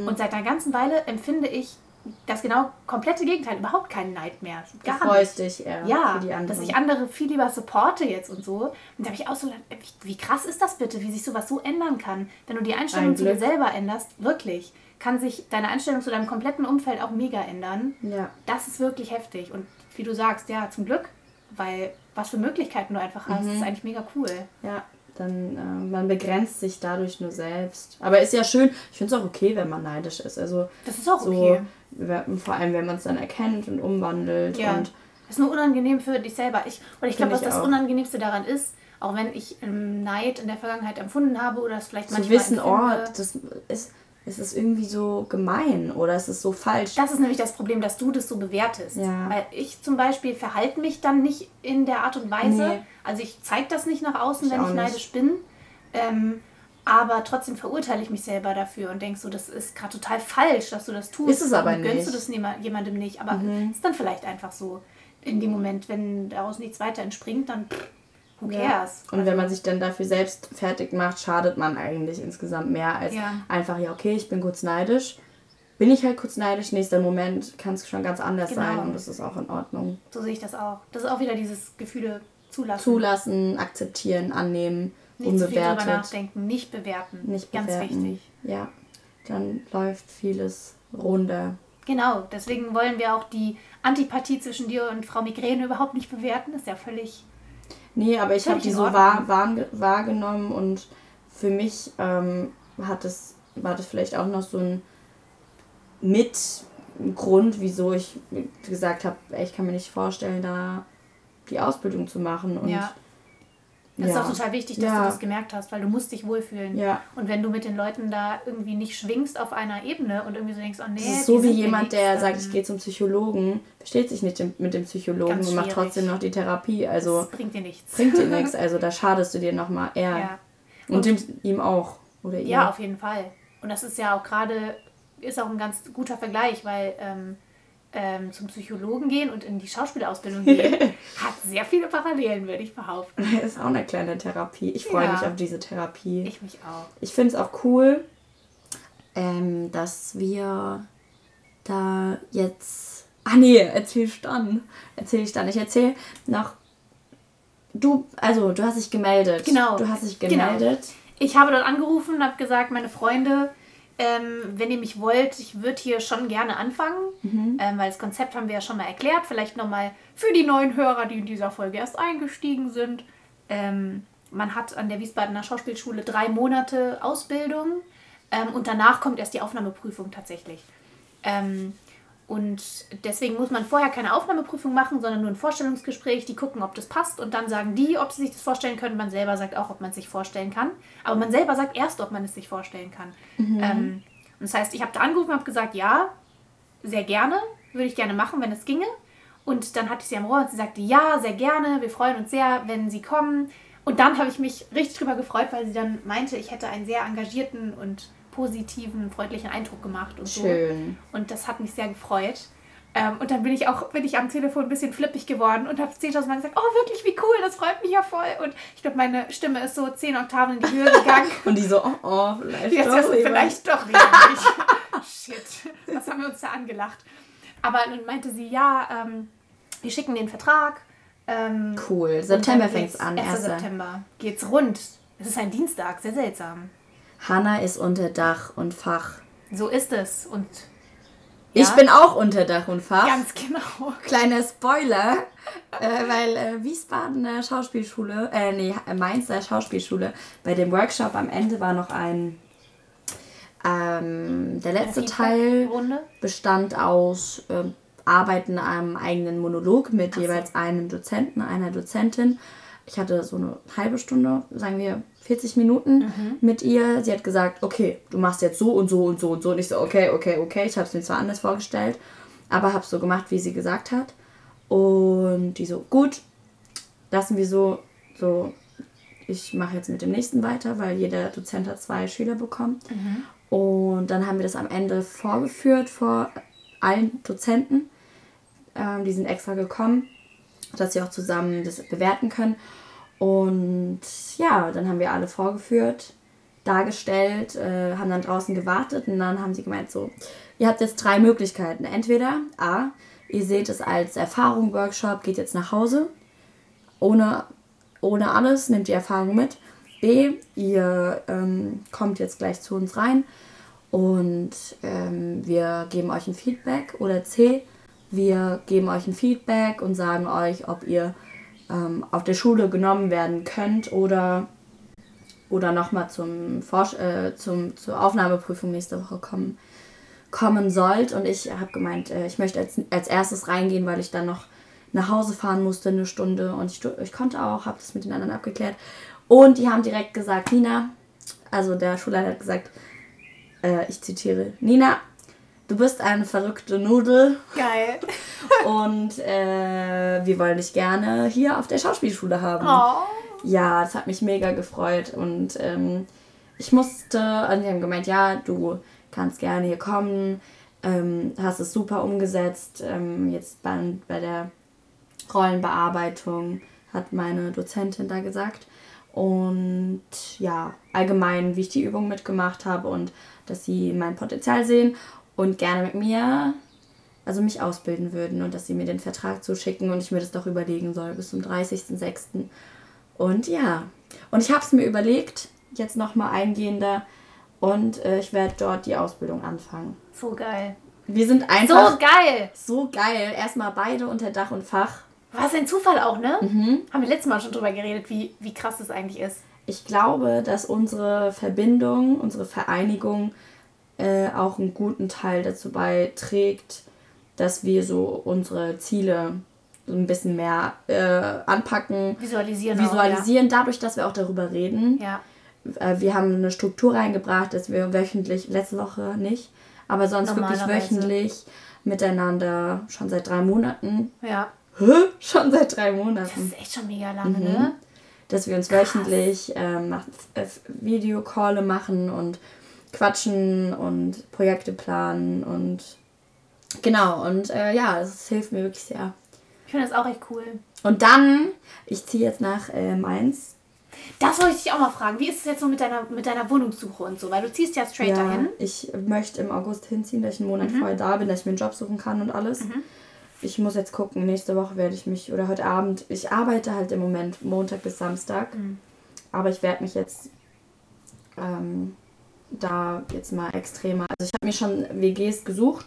Speaker 2: Und seit einer ganzen Weile empfinde ich das genau komplette Gegenteil, überhaupt keinen Neid mehr.
Speaker 1: Du
Speaker 2: Gar
Speaker 1: freust
Speaker 2: nicht.
Speaker 1: dich eher
Speaker 2: Ja,
Speaker 1: für die anderen.
Speaker 2: dass ich andere viel lieber supporte jetzt und so. Und da habe ich auch so gedacht, wie, krass ist das bitte, wie sich sowas so ändern kann. Wenn du die Einstellung
Speaker 1: Ein
Speaker 2: zu dir selber änderst, wirklich, kann sich deine Einstellung zu deinem kompletten Umfeld auch mega ändern.
Speaker 1: ja.
Speaker 2: Das ist wirklich heftig. Und wie du sagst, ja, zum Glück, weil was für Möglichkeiten du einfach hast, ist eigentlich mega cool.
Speaker 1: Ja, dann äh, man begrenzt sich dadurch nur selbst. Aber ist ja schön, ich finde es auch okay, wenn man neidisch ist. Also
Speaker 2: Das ist auch
Speaker 1: so,
Speaker 2: okay.
Speaker 1: vor allem wenn man es dann erkennt und umwandelt
Speaker 2: Ja.
Speaker 1: und
Speaker 2: ist nur unangenehm für dich selber. Ich, und ich glaube, was das
Speaker 1: auch.
Speaker 2: Unangenehmste daran ist, auch wenn ich ähm, Neid in der Vergangenheit empfunden habe oder es vielleicht
Speaker 1: zu
Speaker 2: manchmal
Speaker 1: wissen, oh,
Speaker 2: empfinde,
Speaker 1: das ist, es ist irgendwie so gemein oder es ist so falsch.
Speaker 2: Das ist nämlich das Problem, dass du das so bewertest.
Speaker 1: Ja.
Speaker 2: Weil ich zum Beispiel verhalte mich dann nicht in der Art und Weise.
Speaker 1: Nee.
Speaker 2: Also ich zeige das nicht nach außen,
Speaker 1: Ich
Speaker 2: wenn ich neidisch bin. Ähm, aber trotzdem verurteile ich mich selber dafür und denke so, das ist gerade total falsch, dass du das tust.
Speaker 1: Ist es aber
Speaker 2: gönnst
Speaker 1: nicht.
Speaker 2: du das jemandem nicht? Aber ist dann vielleicht einfach so. In dem Moment, wenn daraus nichts weiter entspringt, dann pff, who
Speaker 1: Ja.
Speaker 2: cares?
Speaker 1: Und wenn man sich dann dafür selbst fertig macht, schadet man eigentlich insgesamt mehr als
Speaker 2: Ja.
Speaker 1: einfach, ja, okay, ich bin kurz neidisch. Bin ich halt kurz neidisch, nächster Moment kann es schon ganz anders
Speaker 2: Genau.
Speaker 1: sein und das ist auch in Ordnung.
Speaker 2: So sehe ich das auch. Das ist auch wieder dieses Gefühle zulassen.
Speaker 1: Zulassen, akzeptieren, annehmen,
Speaker 2: Nicht zu viel drüber
Speaker 1: unbewertet.
Speaker 2: nachdenken, nicht bewerten.
Speaker 1: Nicht
Speaker 2: Ganz
Speaker 1: bewerten.
Speaker 2: wichtig.
Speaker 1: Ja, dann läuft vieles runter.
Speaker 2: Genau, deswegen wollen wir auch die Antipathie zwischen dir und Frau Migräne überhaupt nicht bewerten. Das ist ja völlig.
Speaker 1: Nee, aber ich habe die so wahr, wahr, wahrgenommen und für mich ähm, hat es, war das vielleicht auch noch so ein Mitgrund, wieso ich gesagt habe, ich kann mir nicht vorstellen, da die Ausbildung zu machen. Und
Speaker 2: ja. Das
Speaker 1: ja.
Speaker 2: ist auch total wichtig, dass
Speaker 1: Ja.
Speaker 2: du das gemerkt hast, weil du musst dich wohlfühlen.
Speaker 1: Ja.
Speaker 2: Und wenn du mit den Leuten da irgendwie nicht schwingst auf einer Ebene und irgendwie so denkst, oh nee,
Speaker 1: Das ist so wie jemand, der sagt, ich gehe zum Psychologen, versteht sich nicht mit dem Psychologen und macht trotzdem noch die Therapie. Also
Speaker 2: das bringt dir nichts.
Speaker 1: bringt dir nichts. Also da schadest du dir nochmal eher.
Speaker 2: Ja.
Speaker 1: Und, dem, ihm auch. Oder ihr.
Speaker 2: Ja, auf jeden Fall. Und das ist ja auch gerade, ist auch ein ganz guter Vergleich, weil ähm, ähm, zum Psychologen gehen und in die Schauspielausbildung gehen, hat sehr viele Parallelen, würde ich behaupten.
Speaker 1: ist auch eine kleine Therapie. Ich freue
Speaker 2: Ja.
Speaker 1: mich auf diese Therapie.
Speaker 2: Ich mich auch.
Speaker 1: Ich finde es auch cool, ähm, dass wir da jetzt. Ah nee, erzähl ich dann. Erzähl ich dann. Ich erzähl noch. Du, also du hast dich gemeldet.
Speaker 2: Genau.
Speaker 1: Du hast dich
Speaker 2: Genau.
Speaker 1: gemeldet.
Speaker 2: Ich habe dort angerufen und habe gesagt, meine Freunde, ähm, wenn ihr mich wollt, ich würde hier schon gerne anfangen,
Speaker 1: Mhm.
Speaker 2: ähm, weil das Konzept haben wir ja schon mal erklärt. Vielleicht nochmal für die neuen Hörer, die in dieser Folge erst eingestiegen sind. Ähm, man hat an der Wiesbadener Schauspielschule drei Monate Ausbildung ähm, und danach kommt erst die Aufnahmeprüfung tatsächlich. Und deswegen muss man vorher keine Aufnahmeprüfung machen, sondern nur ein Vorstellungsgespräch. Die gucken, ob das passt und dann sagen die, ob sie sich das vorstellen können. Man selber sagt auch, ob man es sich vorstellen kann. Aber man selber sagt erst, ob man es sich vorstellen kann. Ähm, und das heißt, ich habe da angerufen und habe gesagt, ja, sehr gerne, würde ich gerne machen, wenn es ginge. Und dann hatte ich sie am Rohr und sie sagte, ja, sehr gerne, wir freuen uns sehr, wenn sie kommen. Und dann habe ich mich richtig drüber gefreut, weil sie dann meinte, ich hätte einen sehr engagierten und positiven, freundlichen Eindruck gemacht und so.
Speaker 1: Schön.
Speaker 2: Und das hat mich sehr gefreut. Ähm, und dann bin ich auch bin ich am Telefon ein bisschen flippig geworden und habe 10.000 Mal gesagt, oh wirklich, wie cool, das freut mich ja voll. Und ich glaube, meine Stimme ist so 10 Oktaven in die Höhe gegangen.
Speaker 1: Und die so, oh, oh vielleicht
Speaker 2: Jetzt
Speaker 1: doch lieber.
Speaker 2: vielleicht doch. Shit, was haben wir uns da angelacht? Aber dann meinte sie, ja, ähm, wir schicken den Vertrag. Ähm,
Speaker 1: Cool. September fängt's
Speaker 2: geht's-
Speaker 1: an.
Speaker 2: 1.
Speaker 1: Erster.
Speaker 2: September geht's rund. Es ist ein Dienstag, sehr seltsam.
Speaker 1: Hanna ist unter Dach und Fach.
Speaker 2: So ist es. Und
Speaker 1: Ich
Speaker 2: Ja.
Speaker 1: bin auch unter Dach und Fach.
Speaker 2: ganz genau.
Speaker 1: Kleiner Spoiler, äh, weil äh, Wiesbadener Schauspielschule, äh, nee, Mainzer Schauspielschule, bei dem Workshop am Ende war noch ein, ähm, der letzte Teil bestand aus ähm, Arbeiten am eigenen Monolog mit
Speaker 2: so.
Speaker 1: jeweils einem Dozenten, einer Dozentin. Ich hatte so eine halbe Stunde, sagen wir 40 Minuten
Speaker 2: Mhm.
Speaker 1: mit ihr. Sie hat gesagt, okay, du machst jetzt so und so und so und so. Und ich so, okay, okay, okay. Ich habe es mir zwar anders vorgestellt, aber habe so gemacht, wie sie gesagt hat. Und die so, gut, lassen wir so, so ich mache jetzt mit dem nächsten weiter, weil jeder Dozent hat zwei Schüler bekommen. Und dann haben wir das am Ende vorgeführt vor allen Dozenten. Ähm, die sind extra gekommen, dass sie auch zusammen das bewerten können. Und ja, dann haben wir alle vorgeführt, dargestellt, äh, haben dann draußen gewartet und dann haben sie gemeint, so, ihr habt jetzt drei Möglichkeiten. Entweder A, ihr seht es als Erfahrung, Workshop, geht jetzt nach Hause, ohne, ohne alles, nehmt die Erfahrung mit. B, ihr ähm, kommt jetzt gleich zu uns rein und ähm, wir geben euch ein Feedback. Oder C, wir geben euch ein Feedback und sagen euch, ob ihr ähm, auf der Schule genommen werden könnt oder, oder nochmal äh, zur Aufnahmeprüfung nächste Woche kommen, kommen sollt. Und ich habe gemeint, äh, ich möchte als, als erstes reingehen, weil ich dann noch nach Hause fahren musste, eine Stunde. Und ich, ich konnte auch, habe das mit den anderen abgeklärt. Und die haben direkt gesagt, Nina, also der Schulleiter hat gesagt, äh, ich zitiere, Nina, du bist eine verrückte Nudel.
Speaker 2: Geil.
Speaker 1: Und äh, wir wollen dich gerne hier auf der Schauspielschule haben.
Speaker 2: Oh.
Speaker 1: Ja, das hat mich mega gefreut. Und ähm, ich musste, also die haben gemeint, ja, du kannst gerne hier kommen, ähm, hast es super umgesetzt. Ähm, jetzt bei, bei der Rollenbearbeitung hat meine Dozentin da gesagt. Und ja, allgemein, wie ich die Übung mitgemacht habe und dass sie mein Potenzial sehen und gerne mit mir, also mich ausbilden würden und dass sie mir den Vertrag zuschicken und ich mir das doch überlegen soll bis zum 30.06. Und ja, und ich habe es mir überlegt, jetzt nochmal eingehender und äh, ich werde dort die Ausbildung anfangen.
Speaker 2: So geil.
Speaker 1: Wir sind einfach
Speaker 2: So geil.
Speaker 1: so geil. Erstmal beide unter Dach und Fach.
Speaker 2: Was ein Zufall auch, ne?
Speaker 1: Mhm.
Speaker 2: Haben wir letztes Mal schon drüber geredet, wie, wie krass das eigentlich ist.
Speaker 1: Ich glaube, dass unsere Verbindung, unsere Vereinigung äh, auch einen guten Teil dazu beiträgt, dass wir so unsere Ziele so ein bisschen mehr äh, anpacken,
Speaker 2: Visualisieren.
Speaker 1: visualisieren, dadurch, dass wir auch darüber reden.
Speaker 2: Auch, ja.
Speaker 1: Äh, wir haben eine Struktur reingebracht, dass wir wöchentlich, letzte Woche nicht, aber sonst wirklich wöchentlich miteinander schon seit drei Monaten.
Speaker 2: ja. ja.
Speaker 1: Hä? Schon seit drei
Speaker 2: Das
Speaker 1: Monaten.
Speaker 2: ist echt schon mega lange,
Speaker 1: Mhm.
Speaker 2: ne?
Speaker 1: Dass wir uns wöchentlich ähm, äh, Videocalle machen und quatschen und Projekte planen und genau und äh, ja, das hilft mir wirklich sehr.
Speaker 2: Ich finde das auch echt cool.
Speaker 1: Und dann, ich ziehe jetzt nach äh, Mainz.
Speaker 2: Das wollte ich dich auch mal fragen. Wie ist es jetzt so mit deiner, mit deiner Wohnungssuche und so? Weil du ziehst ja straight
Speaker 1: Ja,
Speaker 2: dahin.
Speaker 1: ich möchte im August hinziehen, dass ich einen Monat
Speaker 2: Mhm.
Speaker 1: vorher da bin, dass ich mir einen Job suchen kann und alles. Ich muss jetzt gucken, nächste Woche werde ich mich, oder heute Abend, ich arbeite halt im Moment Montag bis Samstag,
Speaker 2: Mhm.
Speaker 1: aber ich werde mich jetzt ähm, da jetzt mal extremer, also ich habe mir schon WGs gesucht,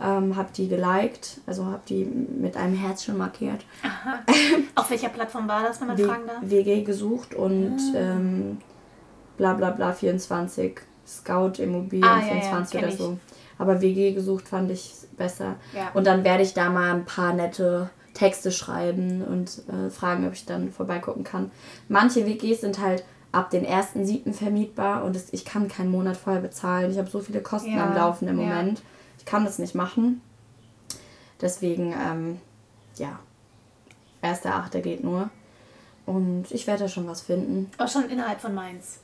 Speaker 1: ähm, habe die geliked, also habe die mit einem Herz schon markiert.
Speaker 2: Auf welcher Plattform war das, wenn man
Speaker 1: W
Speaker 2: fragen darf?
Speaker 1: WG gesucht und
Speaker 2: Ah.
Speaker 1: ähm, bla bla bla 24, Scout Immobilien
Speaker 2: Ah, ja, ja,
Speaker 1: 24
Speaker 2: kenn
Speaker 1: oder
Speaker 2: ich.
Speaker 1: so. Aber WG gesucht fand ich besser.
Speaker 2: Ja.
Speaker 1: Und dann werde ich da mal ein paar nette Texte schreiben und äh, fragen, ob ich dann vorbeigucken kann. Manche WGs sind halt ab den 1.7. vermietbar und ich kann keinen Monat vorher bezahlen. Ich habe so viele Kosten
Speaker 2: Ja,
Speaker 1: am Laufen im
Speaker 2: ja.
Speaker 1: Moment. Ich kann das nicht machen. Deswegen, ähm, ja, 1.8. geht nur. Und ich werde da schon was finden.
Speaker 2: Auch schon innerhalb von Mainz.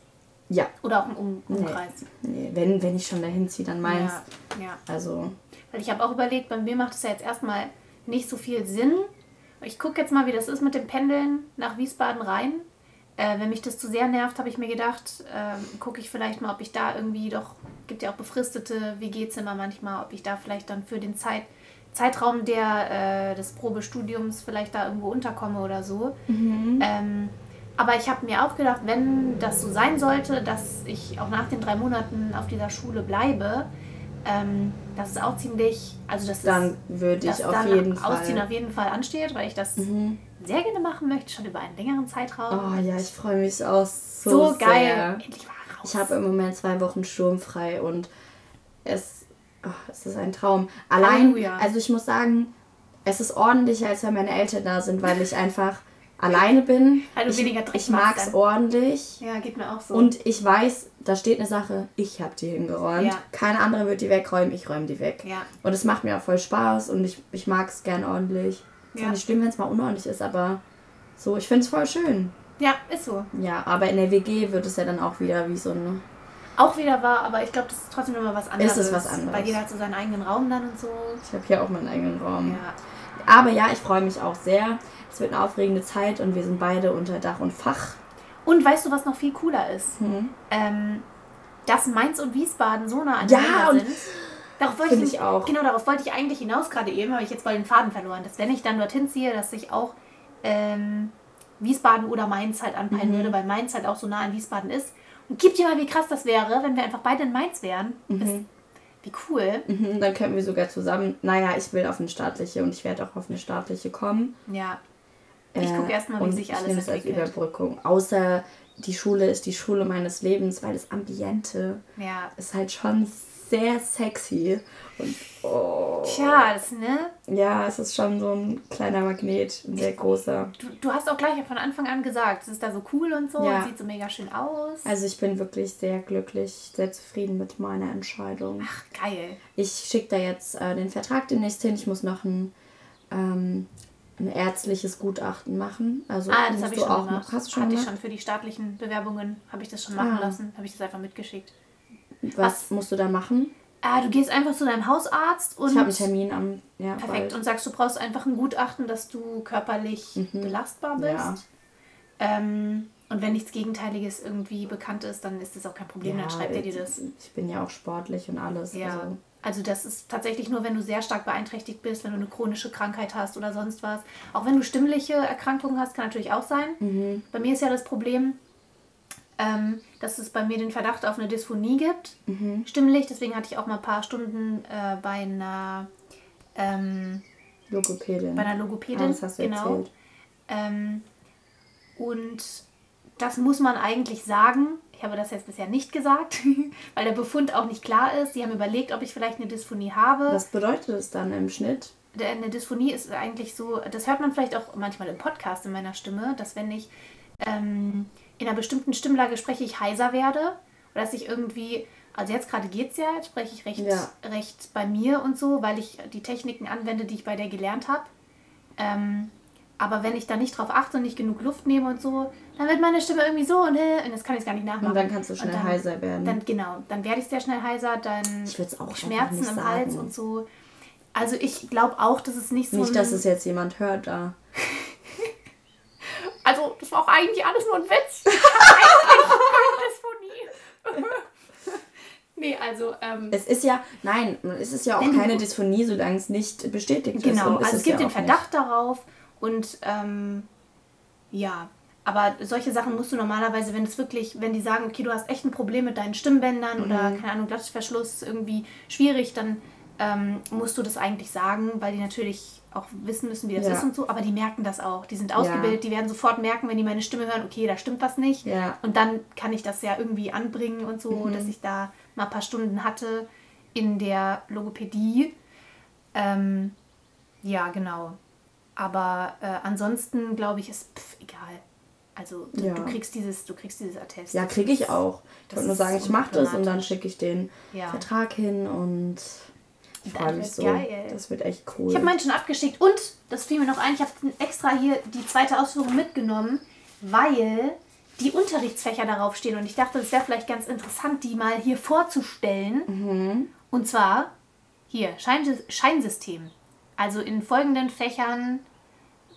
Speaker 1: Ja,
Speaker 2: Oder auch im um Umkreis.
Speaker 1: nee, wenn, wenn ich schon dahin ziehe, dann meins.
Speaker 2: Ja, ja.
Speaker 1: Also,
Speaker 2: Weil ich habe auch überlegt, bei mir macht es ja jetzt erstmal nicht so viel Sinn. Ich gucke jetzt mal, wie das ist mit dem Pendeln nach Wiesbaden rein. Äh, wenn mich das zu sehr nervt, habe ich mir gedacht, ähm, gucke ich vielleicht mal, ob ich da irgendwie doch, gibt ja auch befristete WG-Zimmer manchmal, ob ich da vielleicht dann für den Zeit, Zeitraum der, äh, des Probestudiums vielleicht da irgendwo unterkomme oder so. Ähm, aber ich habe mir auch gedacht, wenn das so sein sollte, dass ich auch nach den drei Monaten auf dieser Schule bleibe, ähm, das ist auch ziemlich, also das
Speaker 1: dann
Speaker 2: ist,
Speaker 1: würde ich auf
Speaker 2: dann
Speaker 1: jeden
Speaker 2: Ausziehen
Speaker 1: Fall.
Speaker 2: auf jeden Fall ansteht, weil ich das
Speaker 1: Mhm.
Speaker 2: Sehr gerne machen möchte, schon über einen längeren Zeitraum.
Speaker 1: Oh ja, ich freue mich auch so,
Speaker 2: so geil. Endlich mal raus.
Speaker 1: Ich habe im Moment zwei Wochen sturmfrei und es, oh, es ist ein Traum. Allein,
Speaker 2: Halleluja.
Speaker 1: also ich muss sagen, es ist ordentlicher, als wenn meine Eltern da sind, weil ich einfach alleine bin.
Speaker 2: Du
Speaker 1: ich
Speaker 2: weniger
Speaker 1: ich mag es ordentlich.
Speaker 2: ja, geht mir auch so.
Speaker 1: Und ich weiß, da steht eine Sache, ich habe die hingeräumt.
Speaker 2: Ja.
Speaker 1: Keine andere wird die wegräumen, ich räume die weg.
Speaker 2: Ja.
Speaker 1: Und es macht mir auch voll Spaß und ich, ich mag es gern ordentlich. Ist
Speaker 2: Ja.
Speaker 1: ja. nicht schlimm, wenn es mal unordentlich ist, aber so, ich finde es voll schön.
Speaker 2: Ja, ist so.
Speaker 1: Ja, aber in der WG wird es ja dann auch wieder wie so ein.
Speaker 2: Auch wieder wahr, aber ich glaube, das ist trotzdem immer was anderes.
Speaker 1: Ist es was anderes.
Speaker 2: Weil jeder hat so seinen eigenen Raum dann und so.
Speaker 1: Ich habe hier auch meinen eigenen Raum.
Speaker 2: Ja.
Speaker 1: Aber ja, ich freue mich auch sehr. Es wird eine aufregende Zeit und wir sind beide unter Dach und Fach.
Speaker 2: Und weißt du, was noch viel cooler ist?
Speaker 1: Mhm.
Speaker 2: Ähm, dass Mainz und Wiesbaden so nah
Speaker 1: Ja,
Speaker 2: aneinander
Speaker 1: und
Speaker 2: sind. Darauf wollte ich,
Speaker 1: ich auch.
Speaker 2: Genau, darauf wollte ich eigentlich hinaus gerade eben, habe ich jetzt voll den Faden verloren. Dass wenn ich dann dorthin ziehe, dass ich auch ähm, Wiesbaden oder Mainz halt anpeilen
Speaker 1: Mhm.
Speaker 2: würde, weil Mainz halt auch so nah an Wiesbaden ist. Und gib dir mal, wie krass das wäre, wenn wir einfach beide in Mainz wären. Das, wie cool.
Speaker 1: Mhm, dann könnten wir sogar zusammen. Naja, ich will auf eine staatliche und ich werde auch auf eine staatliche kommen.
Speaker 2: Ja. Ich gucke erst mal, wie
Speaker 1: und
Speaker 2: sich
Speaker 1: ich
Speaker 2: alles
Speaker 1: nehme es als
Speaker 2: entwickelt.
Speaker 1: Überbrückung. Außer die Schule ist die Schule meines Lebens, weil das Ambiente
Speaker 2: Ja.
Speaker 1: ist halt schon sehr sexy. Und oh.
Speaker 2: Tja, das, ne?
Speaker 1: Ja, es ist schon so ein kleiner Magnet, ein sehr großer.
Speaker 2: Du, du hast auch gleich von Anfang an gesagt, es ist da so cool und so,
Speaker 1: Ja.
Speaker 2: und sieht so mega schön aus.
Speaker 1: Also ich bin wirklich sehr glücklich, sehr zufrieden mit meiner Entscheidung.
Speaker 2: Ach, geil.
Speaker 1: Ich schicke da jetzt äh, den Vertrag demnächst hin. Ich muss noch ein, ähm, ein ärztliches Gutachten machen. Also
Speaker 2: Ah, das habe ich schon
Speaker 1: auch
Speaker 2: gemacht.
Speaker 1: noch. Hast du schon
Speaker 2: Hatte ich
Speaker 1: gemacht?
Speaker 2: schon für die staatlichen Bewerbungen, habe ich das schon machen
Speaker 1: Ah.
Speaker 2: lassen, habe ich das einfach mitgeschickt.
Speaker 1: Was musst du da machen?
Speaker 2: Ah, du gehst einfach zu deinem Hausarzt und
Speaker 1: Ich habe einen Termin am ja,
Speaker 2: perfekt
Speaker 1: bald.
Speaker 2: und sagst, du brauchst einfach ein Gutachten, dass du körperlich belastbar bist.
Speaker 1: Mhm. Ja.
Speaker 2: Ähm, und wenn nichts Gegenteiliges irgendwie bekannt ist, dann ist das auch kein Problem, dann
Speaker 1: Ja,
Speaker 2: schreibt er dir
Speaker 1: ich-
Speaker 2: das.
Speaker 1: Ich bin ja auch sportlich und alles.
Speaker 2: Ja.
Speaker 1: Also,
Speaker 2: Also das ist tatsächlich nur, wenn du sehr stark beeinträchtigt bist, wenn du eine chronische Krankheit hast oder sonst was. Auch wenn du stimmliche Erkrankungen hast, kann natürlich auch sein.
Speaker 1: Mhm.
Speaker 2: Bei mir ist ja das Problem, ähm, dass es bei mir den Verdacht auf eine Dysphonie gibt,
Speaker 1: Mhm.
Speaker 2: stimmlich. Deswegen hatte ich auch mal ein paar Stunden äh, bei einer ähm,
Speaker 1: Logopädin.
Speaker 2: bei einer Logopädin.
Speaker 1: Ah, das hast du
Speaker 2: genau.
Speaker 1: erzählt.
Speaker 2: Ähm, und das muss man eigentlich sagen. Ich habe das jetzt bisher nicht gesagt, weil der Befund auch nicht klar ist. Sie haben überlegt, ob ich vielleicht eine Dysphonie habe.
Speaker 1: Was bedeutet es dann im Schnitt?
Speaker 2: Eine Dysphonie ist eigentlich so, das hört man vielleicht auch manchmal im Podcast in meiner Stimme, dass wenn ich ähm, in einer bestimmten Stimmlage spreche, ich heiser werde. Oder dass ich irgendwie, also jetzt gerade geht's ja, jetzt spreche ich recht,
Speaker 1: Ja.
Speaker 2: recht bei mir und so, weil ich die Techniken anwende, die ich bei der gelernt habe. Ähm, aber wenn ich da nicht drauf achte und nicht genug Luft nehme und so, dann wird meine Stimme irgendwie so und, äh, und das kann ich gar nicht nachmachen.
Speaker 1: Und dann kannst du schnell
Speaker 2: dann,
Speaker 1: heiser werden.
Speaker 2: Dann, genau, dann werde ich sehr schnell heiser, dann
Speaker 1: Ich auch
Speaker 2: Schmerzen im Hals
Speaker 1: sagen.
Speaker 2: und so. Also ich glaube auch, dass es nicht so
Speaker 1: Nicht, dass es jetzt jemand hört da.
Speaker 2: Das war auch eigentlich alles nur ein Witz. eigentlich keine Dysphonie. nee, also, ähm,
Speaker 1: Es ist ja, nein, es ist ja auch
Speaker 2: du-
Speaker 1: keine Dysphonie, solange es nicht bestätigt ist.
Speaker 2: genau,
Speaker 1: ist
Speaker 2: also es gibt
Speaker 1: ja
Speaker 2: den Verdacht darauf und ähm, ja, aber solche Sachen musst du normalerweise, wenn es wirklich, wenn die sagen, okay, du hast echt ein Problem mit deinen Stimmbändern oder,
Speaker 1: Mhm.
Speaker 2: keine Ahnung, Glottisverschluss irgendwie schwierig, dann ähm, musst du das eigentlich sagen, weil die natürlich auch wissen müssen, wie das
Speaker 1: Ja.
Speaker 2: ist und so, aber die merken das auch. Die sind ausgebildet, die werden sofort merken, wenn die meine Stimme hören, okay, da stimmt was nicht.
Speaker 1: Ja.
Speaker 2: Und dann kann ich das ja irgendwie anbringen und so,
Speaker 1: Mhm.
Speaker 2: dass ich da mal ein paar Stunden hatte in der Logopädie. Ähm, ja, genau. Aber äh, ansonsten glaube ich, ist pff, egal. Also du,
Speaker 1: Ja.
Speaker 2: du kriegst dieses, du kriegst dieses Attest.
Speaker 1: Ja, kriege ich auch. Ich wollte nur sagen, ich mache das und dann schicke ich den
Speaker 2: Ja.
Speaker 1: Vertrag hin und freue mich so.
Speaker 2: geil.
Speaker 1: Das wird echt cool.
Speaker 2: Ich habe meinen schon abgeschickt und das fiel mir noch ein, ich habe extra hier die zweite Ausführung mitgenommen, weil die Unterrichtsfächer darauf stehen und ich dachte, es wäre vielleicht ganz interessant, die mal hier vorzustellen.
Speaker 1: Mhm.
Speaker 2: Und zwar hier Schein Scheinsystem. Also in folgenden Fächern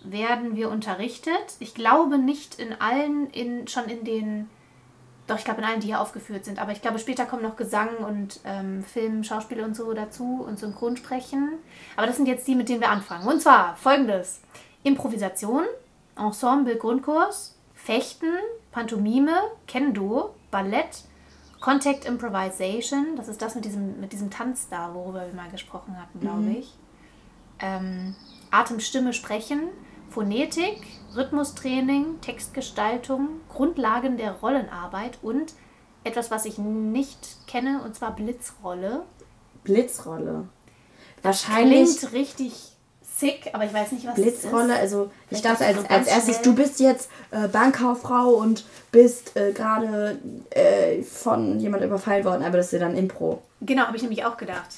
Speaker 2: werden wir unterrichtet. Ich glaube nicht in allen, in, schon in den, doch ich glaube in allen, die hier aufgeführt sind. Aber ich glaube später kommen noch Gesang und ähm, Film, Schauspiel und so dazu und Synchronsprechen. Aber das sind jetzt die, mit denen wir anfangen. Und zwar folgendes. Improvisation, Ensemble Grundkurs, Fechten, Pantomime, Kendo, Ballett, Contact Improvisation, das ist das mit diesem, mit diesem Tanz da, worüber wir mal gesprochen hatten, glaube ich. Ähm, Atem, Stimme, Sprechen, Phonetik, Rhythmustraining, Textgestaltung, Grundlagen der Rollenarbeit und etwas, was ich nicht kenne, und zwar Blitzrolle.
Speaker 1: Blitzrolle. Wahrscheinlich
Speaker 2: Klingt richtig sick, aber ich weiß nicht, was
Speaker 1: Blitzrolle.
Speaker 2: es ist.
Speaker 1: Also ich
Speaker 2: Vielleicht
Speaker 1: dachte als,
Speaker 2: so
Speaker 1: als erstes,
Speaker 2: schnell.
Speaker 1: du bist jetzt äh, Bankkauffrau und bist äh, gerade äh, von jemand überfallen worden, aber das ist ja dann Impro.
Speaker 2: Genau, habe ich nämlich auch gedacht.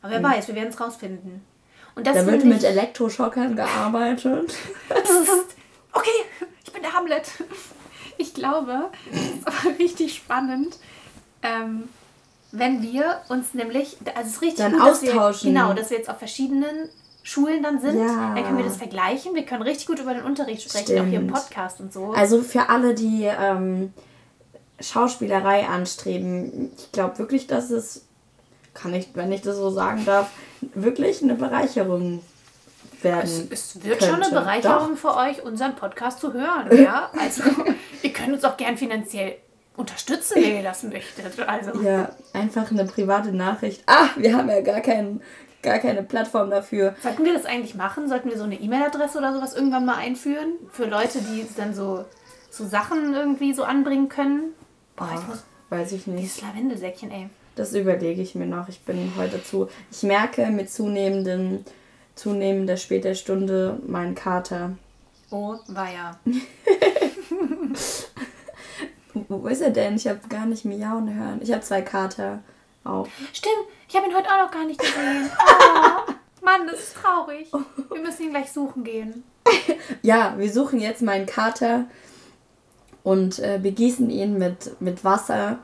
Speaker 2: Aber wer weiß, wir werden es rausfinden. Und das
Speaker 1: Da wird mit Elektroschockern gearbeitet.
Speaker 2: okay, ich bin finde Hamlet. Ich glaube, das ist aber richtig spannend, ähm, wenn wir uns nämlich, also es ist richtig
Speaker 1: Dann
Speaker 2: gut, dass wir,
Speaker 1: austauschen.
Speaker 2: genau, dass wir jetzt auf verschiedenen Schulen dann sind.
Speaker 1: Ja.
Speaker 2: Dann können wir das vergleichen. Wir können richtig gut über den Unterricht sprechen, auch hier im
Speaker 1: Stimmt.
Speaker 2: Podcast und so.
Speaker 1: Also für alle, die ähm, Schauspielerei anstreben, ich glaube wirklich, dass es, kann ich, wenn ich das so sagen darf, wirklich eine Bereicherung werden.
Speaker 2: Es, es wird schon eine
Speaker 1: könnte.
Speaker 2: Bereicherung für euch, unseren Podcast zu hören. Ja, also ihr könnt uns auch gern finanziell unterstützen, wenn ihr das möchtet. Also
Speaker 1: Doch. Ja, einfach eine private Nachricht. Ah, wir haben ja gar, kein, gar keine Plattform dafür.
Speaker 2: sollten wir das eigentlich machen? Sollten wir so eine E-Mail-Adresse oder sowas irgendwann mal einführen für Leute, die dann so, so Sachen irgendwie so anbringen können? Boah, ich muss
Speaker 1: Weiß ich nicht.
Speaker 2: dieses Lavendelsäckchen, ey.
Speaker 1: Das überlege ich mir noch. Ich bin heute zu. Ich merke mit zunehmendem, zunehmender später Stunde meinen Kater.
Speaker 2: Oh, war ja.
Speaker 1: Wo, wo ist er denn? Ich habe gar nicht miauen hören. Ich habe zwei Kater auch.
Speaker 2: Stimmt, ich habe ihn heute auch noch gar nicht gesehen. Oh, Mann, das ist traurig. Wir müssen ihn gleich suchen gehen.
Speaker 1: Ja, wir suchen jetzt meinen Kater und äh, begießen ihn mit, mit Wasser.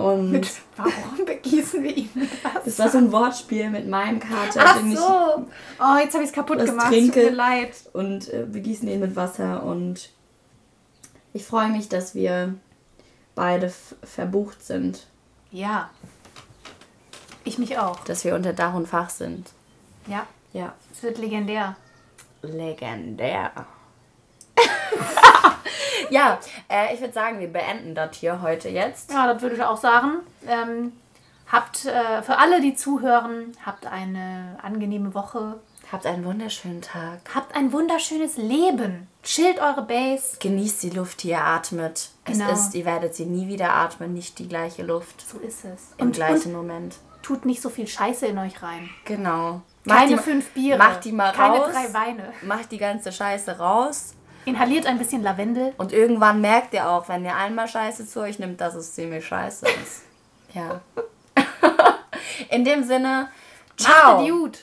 Speaker 1: Und
Speaker 2: Warum begießen wir ihn mit Wasser?
Speaker 1: das war so ein Wortspiel mit meinem Kater,
Speaker 2: Ach
Speaker 1: den ich
Speaker 2: so. Oh, jetzt habe ich es kaputt gemacht.
Speaker 1: trinke.
Speaker 2: Tut mir leid.
Speaker 1: und äh, begießen ihn mit Wasser und ich freue mich, dass wir beide verbucht sind,
Speaker 2: Ja. Ich mich auch.
Speaker 1: dass wir unter Dach und Fach sind.
Speaker 2: Ja,
Speaker 1: Ja,
Speaker 2: es wird legendär.
Speaker 1: legendär. ja, äh, ich würde sagen, wir beenden das hier heute jetzt.
Speaker 2: Ja, das würde ich auch sagen. Ähm, habt äh, für alle, die zuhören, habt eine angenehme Woche.
Speaker 1: Habt einen wunderschönen Tag.
Speaker 2: Habt ein wunderschönes Leben. Chillt eure Base.
Speaker 1: Genießt die Luft, die ihr atmet.
Speaker 2: Genau.
Speaker 1: Es ist, ihr werdet sie nie wieder atmen, nicht die gleiche Luft
Speaker 2: So ist es.
Speaker 1: im
Speaker 2: Und,
Speaker 1: gleichen
Speaker 2: und
Speaker 1: Moment.
Speaker 2: tut nicht so viel Scheiße in euch rein.
Speaker 1: Genau.
Speaker 2: Keine
Speaker 1: die,
Speaker 2: fünf Biere.
Speaker 1: Macht die mal
Speaker 2: Keine
Speaker 1: raus.
Speaker 2: drei Weine.
Speaker 1: Macht die ganze Scheiße raus.
Speaker 2: Inhaliert ein bisschen Lavendel.
Speaker 1: Und irgendwann merkt ihr auch, wenn ihr einmal Scheiße zu euch nimmt, dass es ziemlich scheiße ist. Ja. In dem Sinne, ciao.
Speaker 2: Macht gut.